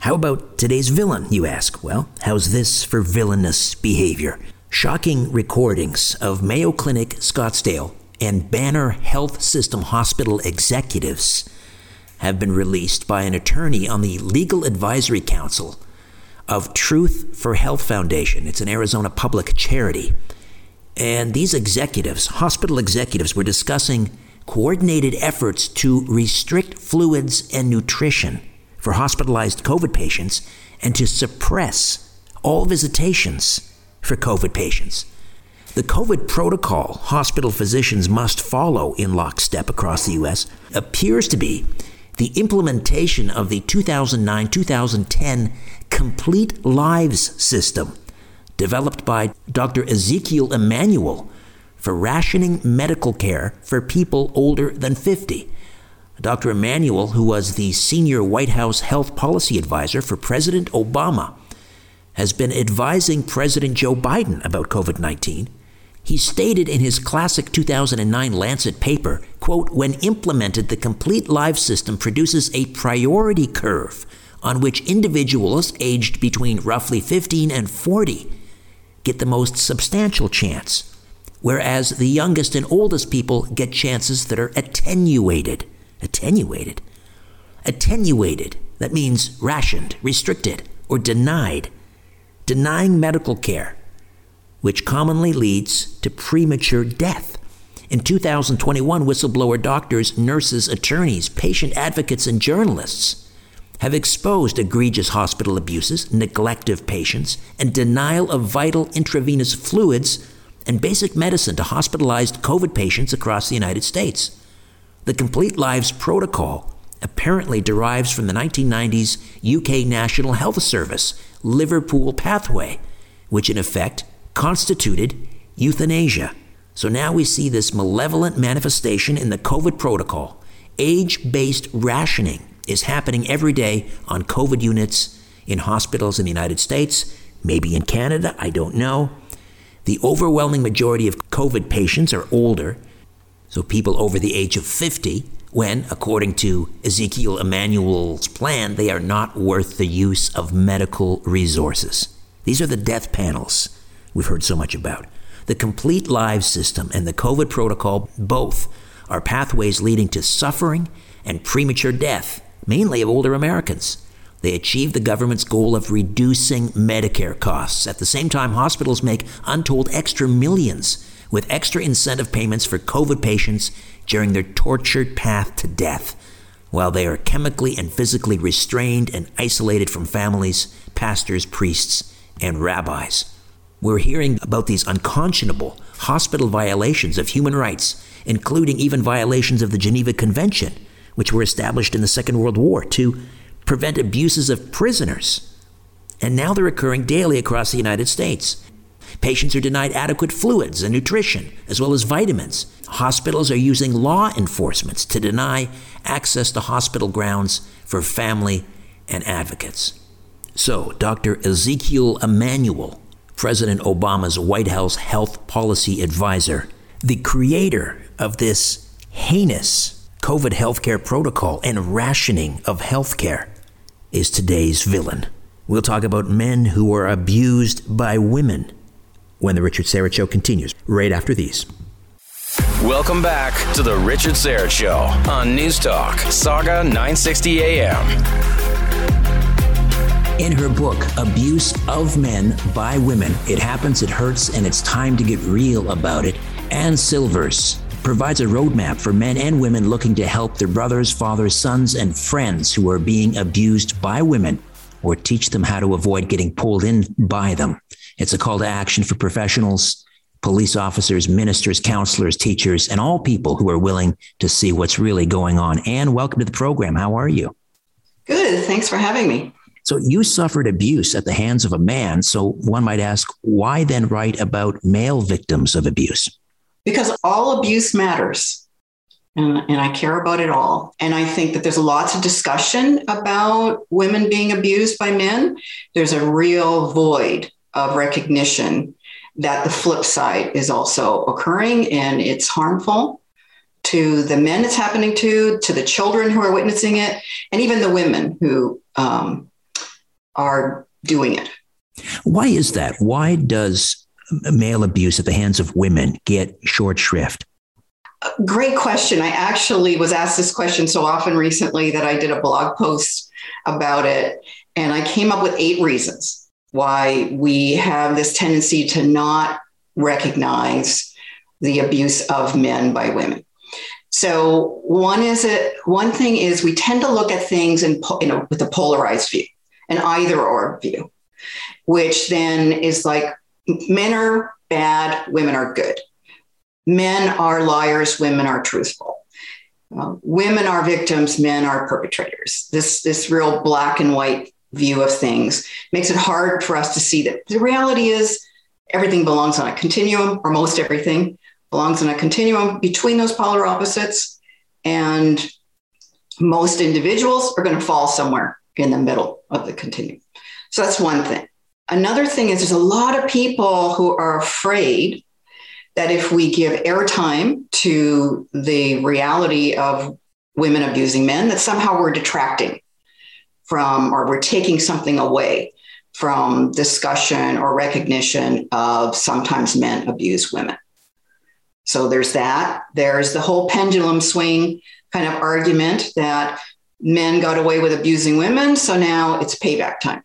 How about today's villain, you ask? Well, how's this for villainous behavior? Shocking recordings of Mayo Clinic Scottsdale and Banner Health System Hospital executives have been released by an attorney on the Legal Advisory Council of Truth for Health Foundation. It's an Arizona public charity. And these executives, hospital executives, were discussing coordinated efforts to restrict fluids and nutrition for hospitalized COVID patients and to suppress all visitations for COVID patients. The COVID protocol hospital physicians must follow in lockstep across the U.S. appears to be the implementation of the 2009 2010 Complete Lives System, developed by Dr. Ezekiel Emanuel for rationing medical care for people older than 50. Dr. Emanuel, who was the senior White House health policy advisor for President Obama, has been advising President Joe Biden about COVID 19. He stated in his classic 2009 Lancet paper, quote, when implemented, the complete live system produces a priority curve on which individuals aged between roughly 15 and 40 get the most substantial chance, whereas the youngest and oldest people get chances that are attenuated. Attenuated? Attenuated. That means rationed, restricted, or denied denying medical care, which commonly leads to premature death. In 2021, whistleblower doctors, nurses, attorneys, patient advocates, and journalists have exposed egregious hospital abuses, neglect of patients, and denial of vital intravenous fluids and basic medicine to hospitalized COVID patients across the United States. The Complete Lives Protocol apparently derives from the 1990s UK National Health Service Liverpool pathway, which in effect constituted euthanasia. So now we see this malevolent manifestation in the COVID protocol. Age based rationing is happening every day on COVID units in hospitals in the United States, maybe in Canada, I don't know. The overwhelming majority of COVID patients are older, so people over the age of 50 when, according to Ezekiel Emanuel's plan, they are not worth the use of medical resources. These are the death panels we've heard so much about. The complete live system and the COVID protocol both are pathways leading to suffering and premature death, mainly of older Americans. They achieve the government's goal of reducing Medicare costs. At the same time, hospitals make untold extra millions with extra incentive payments for COVID patients during their tortured path to death, while they are chemically and physically restrained and isolated from families, pastors, priests, and rabbis. We're hearing about these unconscionable hospital violations of human rights, including even violations of the Geneva Convention, which were established in the Second World War to prevent abuses of prisoners. And now they're occurring daily across the United States. Patients are denied adequate fluids and nutrition, as well as vitamins. Hospitals are using law enforcement to deny access to hospital grounds for family and advocates. So, Dr. Ezekiel Emanuel, President Obama's White House health policy advisor, the creator of this heinous COVID healthcare protocol and rationing of healthcare, is today's villain. We'll talk about men who are abused by women when the Richard Syrett Show continues right after these. Welcome back to the Richard Syrett Show on News Talk, Sauga 960 AM. In her book, Abuse of Men by Women, It Happens, It Hurts, and It's Time to Get Real About It, Ann Silvers provides a roadmap for men and women looking to help their brothers, fathers, sons, and friends who are being abused by women or teach them how to avoid getting pulled in by them. It's a call to action for professionals, police officers, ministers, counselors, teachers, and all people who are willing to see what's really going on. And welcome to the program. How are you? Good. Thanks for having me. So, you suffered abuse at the hands of a man. So, one might ask, why then write about male victims of abuse? Because all abuse matters. And, and, I care about it all. And I think that there's lots of discussion about women being abused by men. There's a real void of recognition that the flip side is also occurring and it's harmful to the men it's happening to, to the children who are witnessing it, and even the women who um, are doing it. Why is that? Why does male abuse at the hands of women get short shrift? Great question. I actually was asked this question so often recently that I did a blog post about it, and I came up with eight reasons why we have this tendency to not recognize the abuse of men by women. So one is it one thing is we tend to look at things in, you know with a polarized view, an either or view, which then is like men are bad, women are good. Men are liars, women are truthful. Uh, women are victims, men are perpetrators. This, this real black and white view of things makes it hard for us to see that the reality is everything belongs on a continuum, or most everything belongs on a continuum between those polar opposites. And most individuals are going to fall somewhere in the middle of the continuum. So that's one thing. Another thing is there's a lot of people who are afraid that if we give airtime to the reality of women abusing men, that somehow we're detracting from or we're taking something away from discussion or recognition of sometimes men abuse women. So there's that. There's the whole pendulum swing kind of argument that men got away with abusing women, so now it's payback time.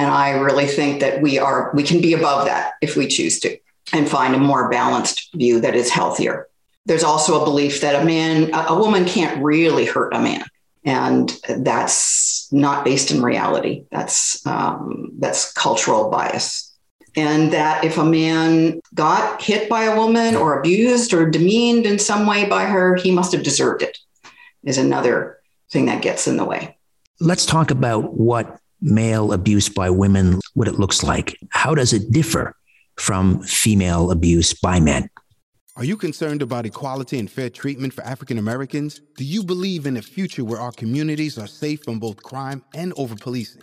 And I really think that we are we can be above that if we choose to and find a more balanced view that is healthier. There's also a belief that a man, a woman can't really hurt a man. And that's not based in reality. That's um, that's cultural bias, and that if a man got hit by a woman or abused or demeaned in some way by her, he must have deserved it. Is another thing that gets in the way. Let's talk about what male abuse by women, what it looks like. How does it differ from female abuse by men. Are you concerned about equality and fair treatment for African Americans? Do you believe in a future where our communities are safe from both crime and over policing?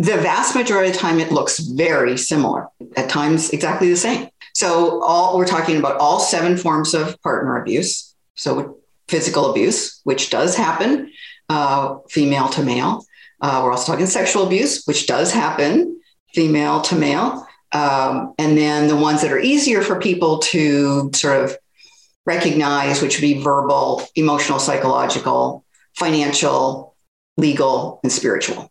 The vast majority of the time, it looks very similar, at times, exactly the same. So, all we're talking about all seven forms of partner abuse. So, physical abuse, which does happen, uh, female to male. Uh, we're also talking sexual abuse, which does happen, female to male. Um, and then the ones that are easier for people to sort of recognize, which would be verbal, emotional, psychological, financial, legal, and spiritual.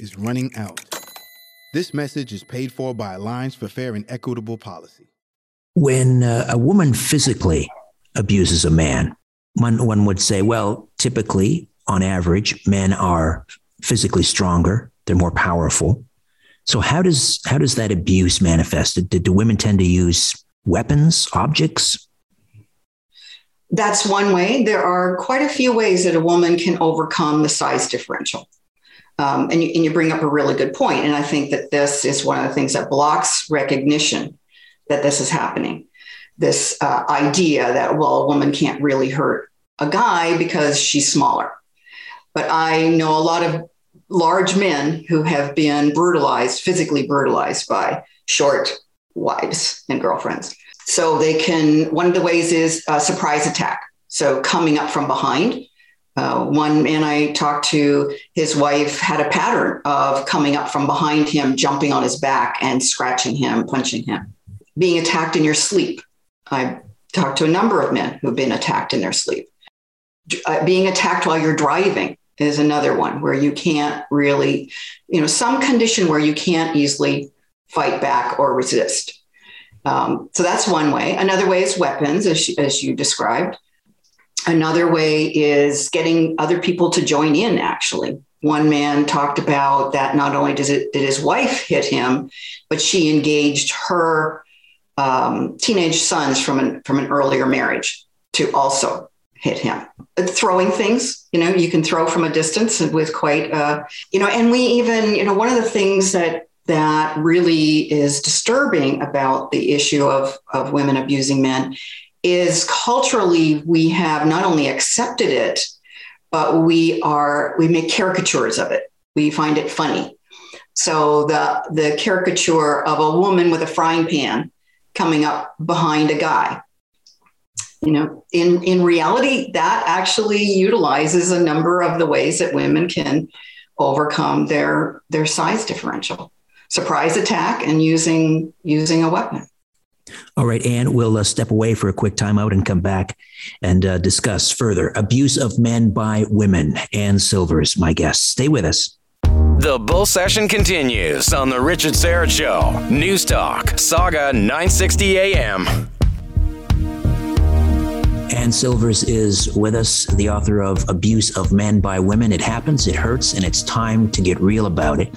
is running out. This message is paid for by Alliance for Fair and Equitable Policy. When uh, a woman physically abuses a man, one, one would say, well, typically, on average, men are physically stronger, they're more powerful. So how does how does that abuse manifest? Do, do women tend to use weapons, objects? That's one way. There are quite a few ways that a woman can overcome the size differential. Um, and, you, and you bring up a really good point. And I think that this is one of the things that blocks recognition that this is happening. This uh, idea that, well, a woman can't really hurt a guy because she's smaller. But I know a lot of large men who have been brutalized, physically brutalized by short wives and girlfriends. So they can, one of the ways is a surprise attack. So coming up from behind uh, one man I talked to, his wife had a pattern of coming up from behind him, jumping on his back and scratching him, punching him. Being attacked in your sleep. I talked to a number of men who've been attacked in their sleep. Uh, being attacked while you're driving is another one where you can't really, you know, some condition where you can't easily fight back or resist. Um, so that's one way. Another way is weapons, as, as you described. Another way is getting other people to join in, actually. One man talked about that not only does it, did his wife hit him, but she engaged her um, teenage sons from an, from an earlier marriage to also hit him. Throwing things, you know, you can throw from a distance with quite, uh, you know, and we even, you know, one of the things that that really is disturbing about the issue of, of women abusing men is culturally we have not only accepted it, but we are we make caricatures of it. We find it funny. So the the caricature of a woman with a frying pan coming up behind a guy. You know, in in reality, that actually utilizes a number of the ways that women can overcome their their size differential. Surprise attack and using using a weapon. All right, Ann, we'll uh, step away for a quick timeout and come back and uh, discuss further abuse of men by women. Ann Silvers, my guest. Stay with us. The bull session continues on the Richard Syrett Show. News Talk, Sauga 960 AM. Ann Silvers is with us, the author of Abuse of Men by Women. It happens, it hurts, and it's time to get real about it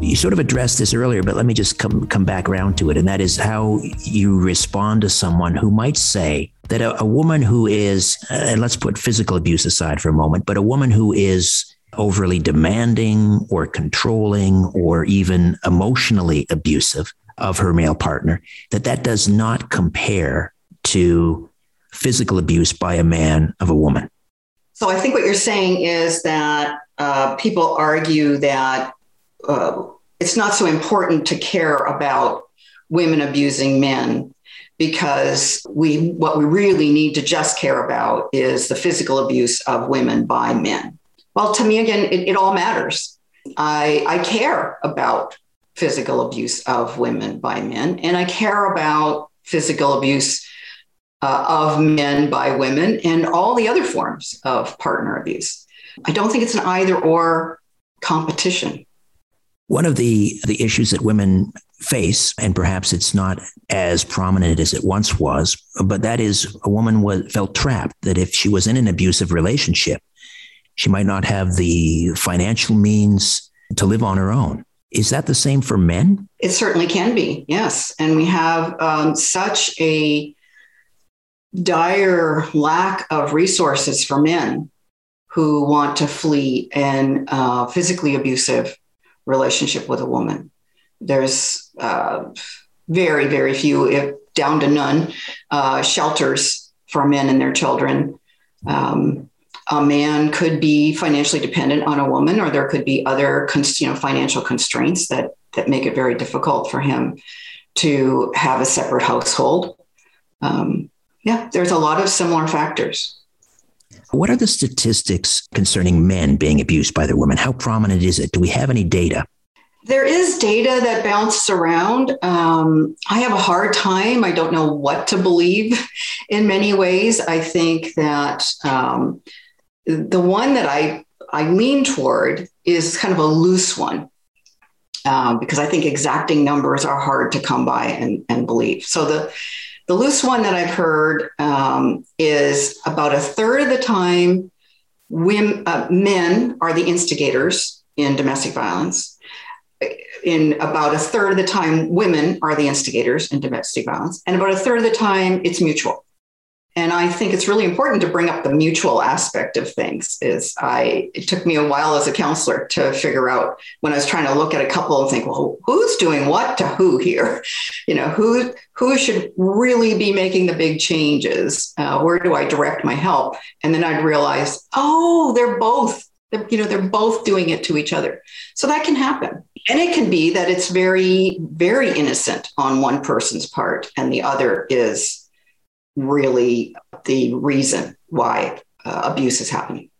you sort of addressed this earlier, but let me just come come back around to it, and that is how you respond to someone who might say that a, a woman who is, uh, and let's put physical abuse aside for a moment, but a woman who is overly demanding or controlling or even emotionally abusive of her male partner, that that does not compare to physical abuse by a man of a woman. So I think what you're saying is that uh, people argue that uh, it's not so important to care about women abusing men because we what we really need to just care about is the physical abuse of women by men. Well, to me again, it, it all matters. I, I care about physical abuse of women by men, and I care about physical abuse uh, of men by women and all the other forms of partner abuse. I don't think it's an either or competition. One of the, the issues that women face, and perhaps it's not as prominent as it once was, but that is a woman was, felt trapped that if she was in an abusive relationship, she might not have the financial means to live on her own. Is that the same for men? It certainly can be, yes. And we have um, such a dire lack of resources for men who want to flee an uh, physically abusive relationship with a woman. There's uh, very, very few, if down to none, uh, shelters for men and their children. Um, a man could be financially dependent on a woman, or there could be other, you know, financial constraints that that make it very difficult for him to have a separate household. Um, yeah, there's a lot of similar factors. What are the statistics concerning men being abused by their women? How prominent is it? Do we have any data? There is data that bounces around. Um, I have a hard time. I don't know what to believe in many ways. I think that um, the one that I, I lean toward is kind of a loose one. Um, because I think exacting numbers are hard to come by and, and believe. So the the loose one that I've heard um, is about a third of the time, women, uh, men are the instigators in domestic violence. In about a third of the time, women are the instigators in domestic violence. And about a third of the time, it's mutual and i think it's really important to bring up the mutual aspect of things is i it took me a while as a counselor to figure out when i was trying to look at a couple and think well who's doing what to who here? <laughs> You know who who should really be making the big changes? Uh, where do i direct my help? And then i'd realize oh they're both they're, you know they're both doing it to each other. So that can happen. And it can be that it's very very innocent on one person's part and the other is really the reason why uh, abuse is happening.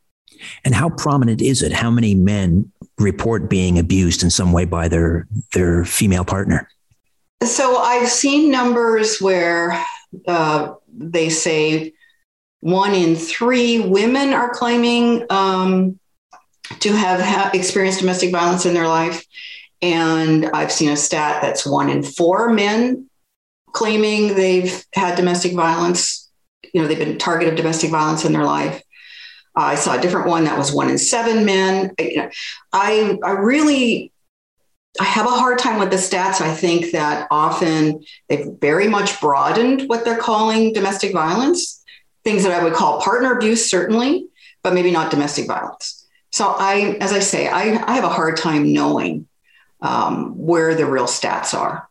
And how prominent is it? How many men report being abused in some way by their their female partner? So I've seen numbers where uh, they say one in three women are claiming um, to have ha- experienced domestic violence in their life. And I've seen a stat that's one in four men claiming they've had domestic violence. You know, they've been target of domestic violence in their life. Uh, I saw a different one that was one in seven men. I, I really I have a hard time with the stats. I think that often they've very much broadened what they're calling domestic violence, things that I would call partner abuse, certainly, but maybe not domestic violence. So I, as I say, I, I have a hard time knowing um, where the real stats are.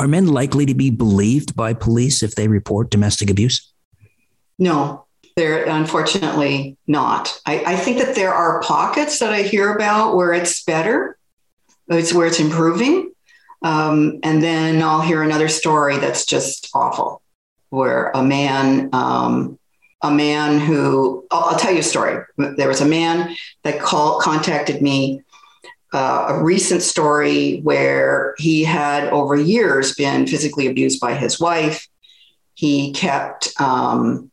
Are men likely to be believed by police if they report domestic abuse? No, they're unfortunately not. I, I think that there are pockets that I hear about where it's better it's where it's improving. Um, and then I'll hear another story that's just awful, where a man, um, a man who I'll, I'll, tell you a story. There was a man that called, contacted me. Uh, a recent story where he had over years been physically abused by his wife. He kept um,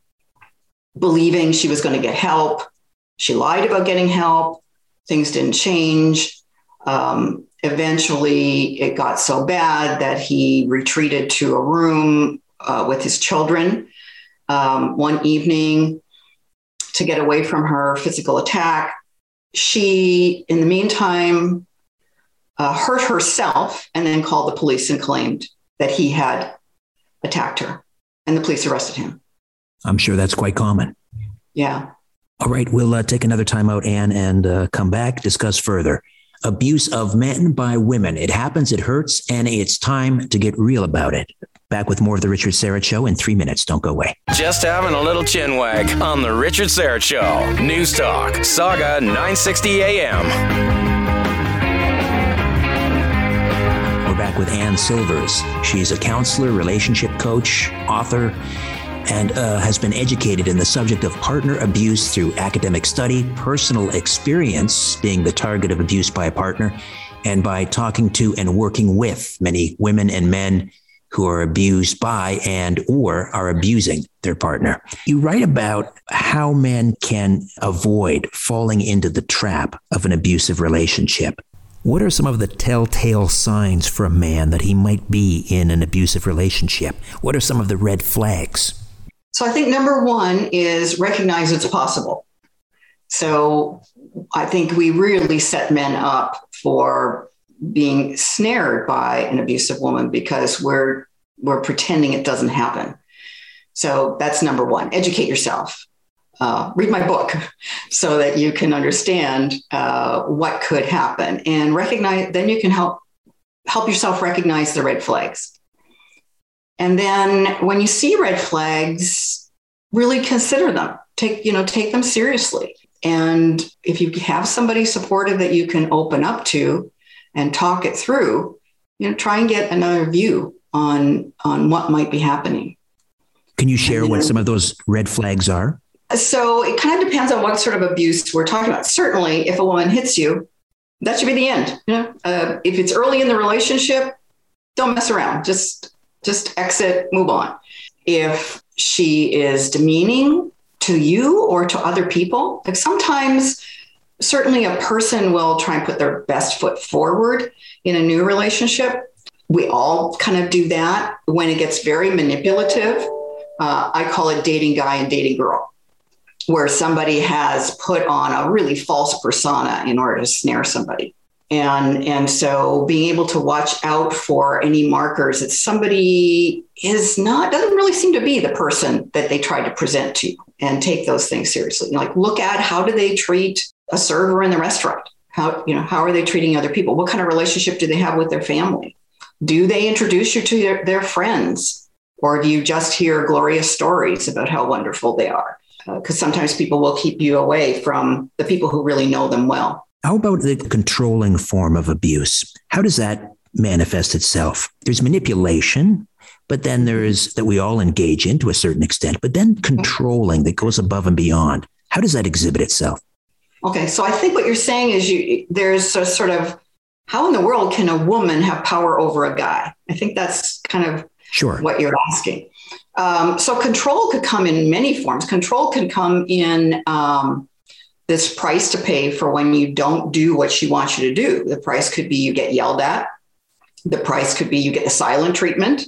believing she was going to get help. She lied about getting help. Things didn't change. Um, eventually it got so bad that he retreated to a room uh, with his children um, one evening to get away from her physical attack. She, in the meantime, uh, hurt herself and then called the police and claimed that he had attacked her. And the police arrested him. I'm sure that's quite common. Yeah. All right, we'll uh, take another time out, Ann, and uh, come back, discuss further abuse of men by women. It happens, it hurts, and it's time to get real about it. Back with more of the Richard Syrett Show in three minutes. Don't go away. Just having a little chin wag on the Richard Syrett Show. News Talk, Sauga 960 AM. We're back with Ann Silvers. She's a counselor, relationship coach, author, and uh, has been educated in the subject of partner abuse through academic study, personal experience being the target of abuse by a partner, and by talking to and working with many women and men who are abused by and or are abusing their partner. You write about how men can avoid falling into the trap of an abusive relationship. What are some of the telltale signs for a man that he might be in an abusive relationship? What are some of the red flags? So I think number one is recognize it's possible. So I think we really set men up for being snared by an abusive woman because we're we're pretending it doesn't happen. So that's number one. Educate yourself. Uh, read my book <laughs> so that you can understand uh, what could happen and recognize. Then you can help help yourself recognize the red flags. And then when you see red flags, really consider them. Take, you know, take them seriously. And if you have somebody supportive that you can open up to and talk it through, you know, try and get another view on on what might be happening. Can you share what some of those red flags are? So it kind of depends on what sort of abuse we're talking about. Certainly, if a woman hits you, that should be the end. You know, uh, if it's early in the relationship, don't mess around. Just just exit, move on. If she is demeaning to you or to other people, like sometimes certainly a person will try and put their best foot forward in a new relationship. We all kind of do that when it gets very manipulative. Uh, I call it dating guy and dating girl, where somebody has put on a really false persona in order to snare somebody and and so being able to watch out for any markers that somebody is not doesn't really seem to be the person that they tried to present to you and take those things seriously. Like look at how do they treat a server in the restaurant? How you know how are they treating other people? What kind of relationship do they have with their family? Do they introduce you to their, their friends? Or do you just hear glorious stories about how wonderful they are? Because uh, sometimes people will keep you away from the people who really know them well how about the controlling form of abuse? How does that manifest itself? There's manipulation, but then there's that we all engage in to a certain extent, but then controlling that goes above and beyond. How does that exhibit itself? Okay, so I think what you're saying is you there's a sort of how in the world can a woman have power over a guy? I think that's kind of sure what you're asking. Um, so control could come in many forms. Control can come in um, this price to pay for when you don't do what she wants you to do. The price could be you get yelled at. The price could be you get the silent treatment.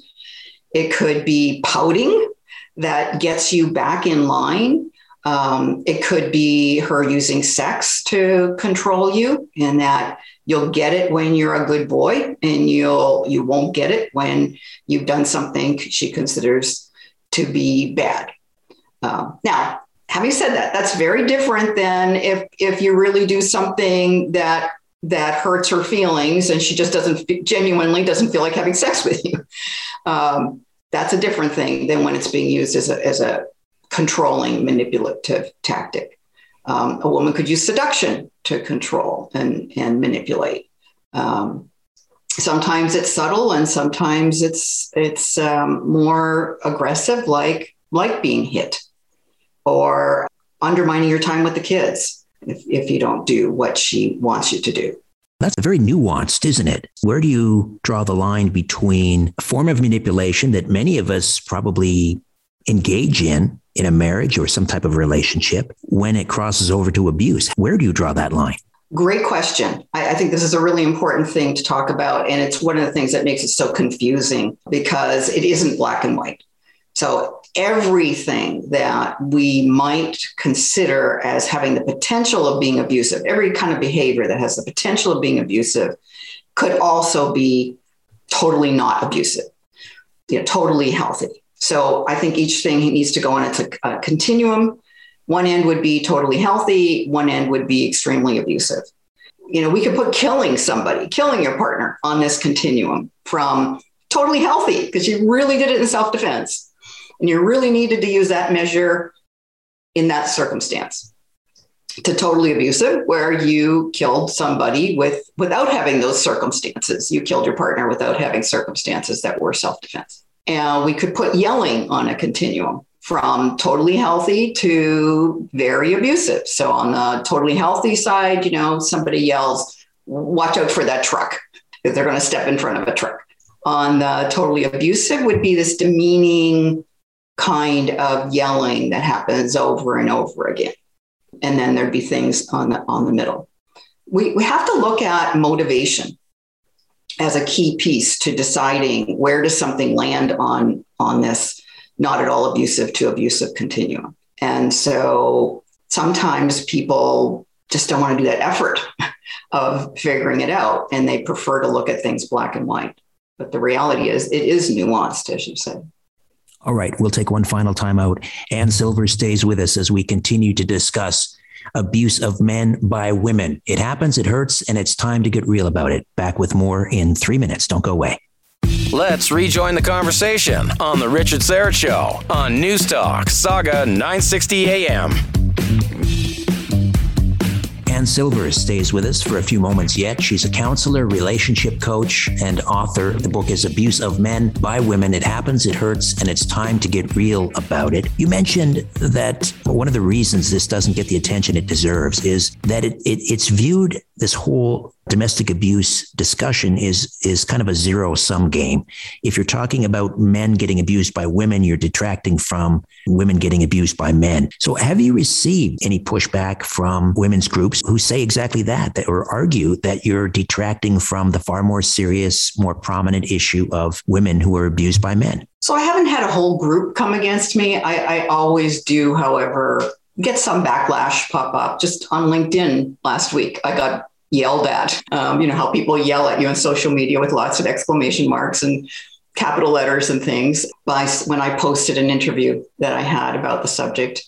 It could be pouting that gets you back in line. Um, it could be her using sex to control you, and that you'll get it when you're a good boy, and you'll you won't get it when you've done something she considers to be bad. Um, now, having said that, that's very different than if if you really do something that that hurts her feelings and she just doesn't genuinely doesn't feel like having sex with you. Um, that's a different thing than when it's being used as a, as a controlling, manipulative tactic. Um, a woman could use seduction to control and, and manipulate. Um, sometimes it's subtle, and sometimes it's it's um, more aggressive, like like being hit or undermining your time with the kids if, if you don't do what she wants you to do. That's very nuanced, isn't it? Where do you draw the line between a form of manipulation that many of us probably engage in in a marriage or some type of relationship when it crosses over to abuse? Where do you draw that line? Great question. I, I, think this is a really important thing to talk about. And it's one of the things that makes it so confusing because it isn't black and white. So everything that we might consider as having the potential of being abusive, every kind of behavior that has the potential of being abusive, could also be totally not abusive, you know, totally healthy. So I think each thing needs to go on its a, continuum. One end would be totally healthy, one end would be extremely abusive. You know, we could put killing somebody, killing your partner on this continuum from totally healthy because you really did it in self defense and you really needed to use that measure in that circumstance. To totally abusive, where you killed somebody with without having those circumstances. You killed your partner without having circumstances that were self-defense. And we could put yelling on a continuum from totally healthy to very abusive. So on the totally healthy side, you know, somebody yells, watch out for that truck if they're going to step in front of a truck. On the totally abusive would be this demeaning, kind of yelling that happens over and over again. And then there'd be things on the on the middle. We, we have to look at motivation as a key piece to deciding where does something land on on this not at all abusive to abusive continuum. And so sometimes people just don't want to do that effort <laughs> of figuring it out and they prefer to look at things black and white. But the reality is it is nuanced, as you said. All right, we'll take one final time out. Ann Silvers stays with us as we continue to discuss abuse of men by women. It happens, it hurts, and it's time to get real about it. Back with more in three minutes. Don't go away. Let's rejoin the conversation on The Richard Syrett Show on News Talk, Sauga 960 AM. Ann Silvers stays with us for a few moments yet. She's a counselor, relationship coach, and author. The book is Abuse of Men by Women. It happens, it hurts, and it's time to get real about it. You mentioned that one of the reasons this doesn't get the attention it deserves is that it, it it's viewed this whole domestic abuse discussion is is kind of a zero sum game. If you're talking about men getting abused by women, you're detracting from women getting abused by men. So have you received any pushback from women's groups who say exactly that, that or argue that you're detracting from the far more serious, more prominent issue of women who are abused by men? So I haven't had a whole group come against me. I, I always do, however, get some backlash pop up. Just on LinkedIn last week, I got yelled at. Um, you know how people yell at you on social media with lots of exclamation marks and capital letters and things. By when I posted an interview that I had about the subject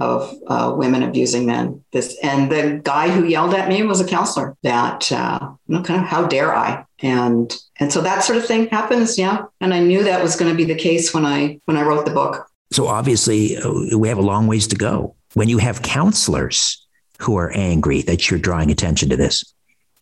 of uh, women abusing men, this and the guy who yelled at me was a counselor. That uh, you know, kind of how dare I? And and so that sort of thing happens. Yeah, and I knew that was going to be the case when I when I wrote the book. So obviously, uh, we have a long ways to go. When you have counselors who are angry that you're drawing attention to this?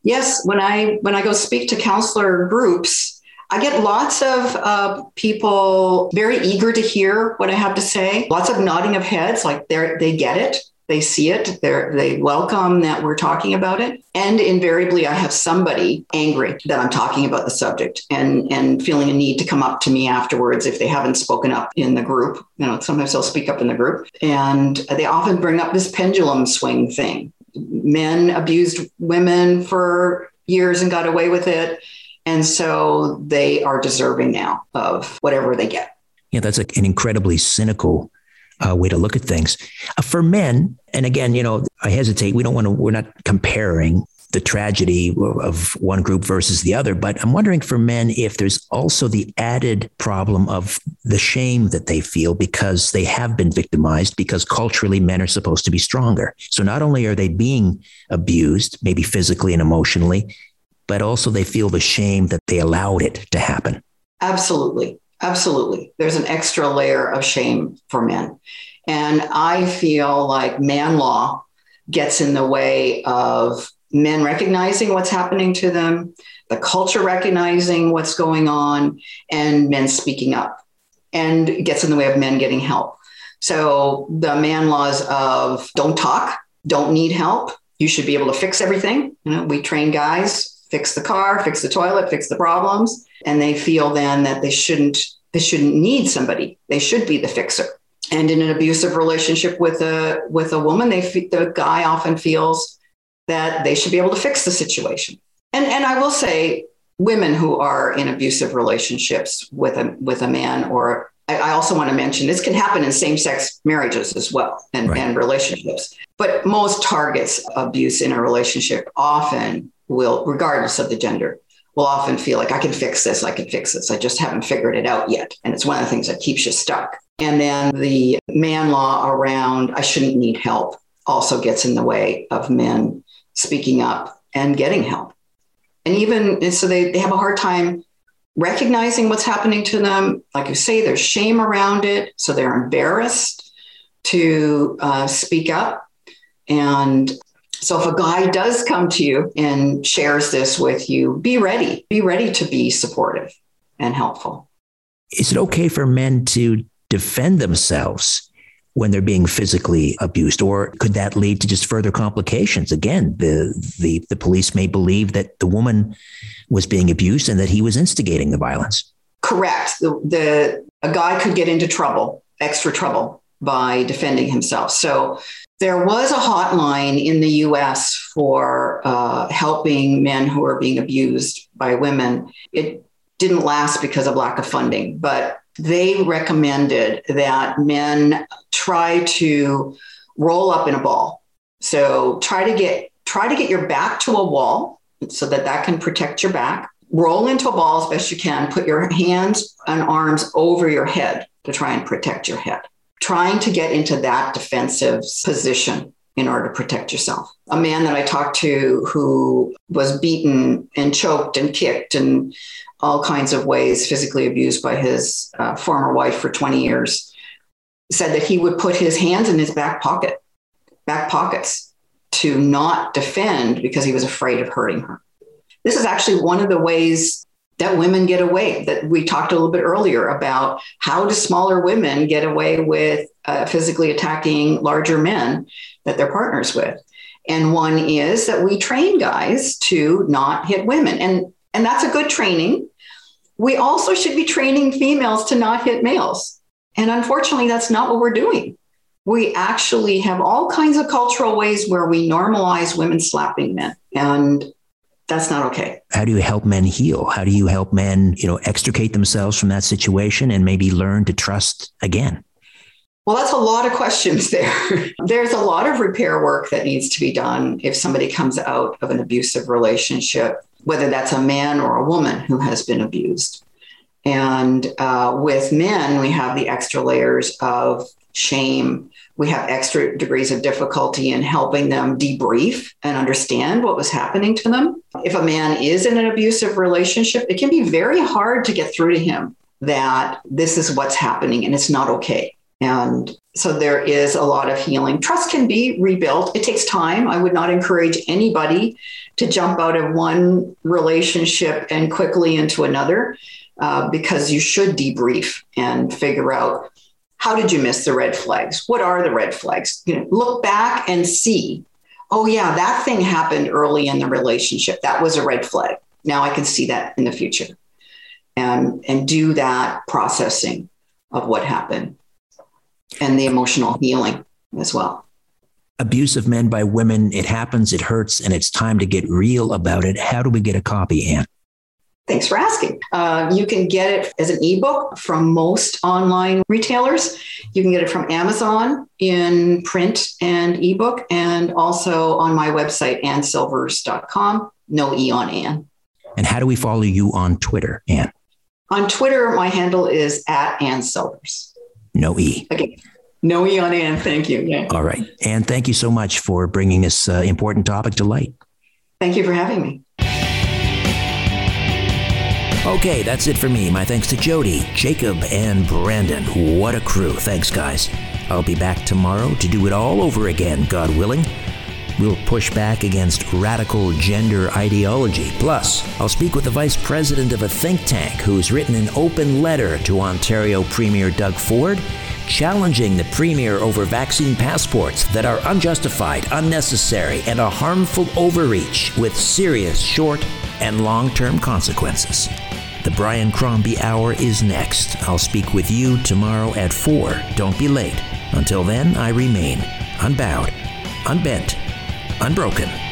Yes, when I when I go speak to counselor groups, I get lots of uh, people very eager to hear what I have to say. Lots of nodding of heads, like they they get it. They see it. They they welcome that we're talking about it. And invariably, I have somebody angry that I'm talking about the subject and and feeling a need to come up to me afterwards if they haven't spoken up in the group. You know, sometimes they'll speak up in the group, and they often bring up this pendulum swing thing. Men abused women for years and got away with it. And so they are deserving now of whatever they get. Yeah, that's an incredibly cynical uh, way to look at things. Uh, for men, and again, you know, I hesitate. We don't want to. We're not comparing the tragedy of one group versus the other. But I'm wondering for men if there's also the added problem of the shame that they feel because they have been victimized, because culturally men are supposed to be stronger. So not only are they being abused, maybe physically and emotionally, but also they feel the shame that they allowed it to happen. Absolutely. Absolutely. There's an extra layer of shame for men. And I feel like man law gets in the way of men recognizing what's happening to them, the culture recognizing what's going on, and men speaking up, and gets in the way of men getting help. So the man laws of don't talk, don't need help, you should be able to fix everything. You know, we train guys fix the car, fix the toilet, fix the problems, and they feel then that they shouldn't they shouldn't need somebody. They should be the fixer. And in an abusive relationship with a with a woman, they the guy often feels that they should be able to fix the situation. And and I will say, women who are in abusive relationships with a with a man or I also want to mention this can happen in same sex marriages as well and, right. and relationships. But most targets abuse in a relationship often will, regardless of the gender, will often feel like I can fix this, I can fix this. I just haven't figured it out yet. And it's one of the things that keeps you stuck. And then the man law around I shouldn't need help also gets in the way of men speaking up and getting help. And even so, they, they have a hard time recognizing what's happening to them. Like you say, there's shame around it. So they're embarrassed to uh, speak up. And so if a guy does come to you and shares this with you, be ready. Be ready to be supportive and helpful. Is it okay for men to defend themselves when they're being physically abused or could that lead to just further complications again the the the police may believe that the woman was being abused and that he was instigating the violence correct the, the a guy could get into trouble extra trouble by defending himself so there was a hotline in the US for uh, helping men who are being abused by women. It didn't last because of lack of funding, but they recommended that men try to roll up in a ball. So try to get try to get your back to a wall so that that can protect your back. Roll into a ball as best you can. Put your hands and arms over your head to try and protect your head trying to get into that defensive position in order to protect yourself. A man that I talked to who was beaten and choked and kicked and all kinds of ways, physically abused by his uh, former wife for 20 years, said that he would put his hands in his back pocket, back pockets to not defend because he was afraid of hurting her. This is actually one of the ways that women get away that we talked a little bit earlier about how do smaller women get away with uh, physically attacking larger men that they're partners with? And one is that we train guys to not hit women and and that's a good training. We also should be training females to not hit males. And unfortunately that's not what we're doing. We actually have all kinds of cultural ways where we normalize women slapping men. And that's not okay. How do you help men heal? How do you help men, you know, extricate themselves from that situation and maybe learn to trust again? Well, that's a lot of questions <laughs> there. There's a lot of repair work that needs to be done if somebody comes out of an abusive relationship, whether that's a man or a woman who has been abused. And uh, with men, we have the extra layers of shame, we have extra degrees of difficulty in helping them debrief and understand what was happening to them. If a man is in an abusive relationship, it can be very hard to get through to him that this is what's happening and it's not okay. And so there is a lot of healing. Trust can be rebuilt. It takes time. I would not encourage anybody to jump out of one relationship and quickly into another uh, because you should debrief and figure out how did you miss the red flags? What are the red flags? You know, look back and see, oh, yeah, that thing happened early in the relationship. That was a red flag. Now I can see that in the future and, and do that processing of what happened and the emotional healing as well. Abuse of men by women, it happens, it hurts, and it's time to get real about it. How do we get a copy, Ann? Thanks for asking. Uh, you can get it as an ebook from most online retailers. You can get it from Amazon in print and ebook, and also on my website, annsilvers.com. No E on Ann. And how do we follow you on Twitter, Ann? On Twitter, my handle is at Ann Silvers. No E. Okay. No E on Ann. Thank you. Yeah. All right. Ann, thank you so much for bringing this uh, important topic to light. Thank you for having me. Okay, that's it for me. My thanks to Jody, Jacob, and Brandon. What a crew. Thanks, guys. I'll be back tomorrow to do it all over again, God willing. We'll push back against radical gender ideology. Plus, I'll speak with the vice president of a think tank who's written an open letter to Ontario Premier Doug Ford challenging the Premier over vaccine passports that are unjustified, unnecessary, and a harmful overreach with serious short and long term consequences. The Brian Crombie Hour is next. I'll speak with you tomorrow at 4. Don't be late. Until then, I remain unbowed, unbent, unbroken.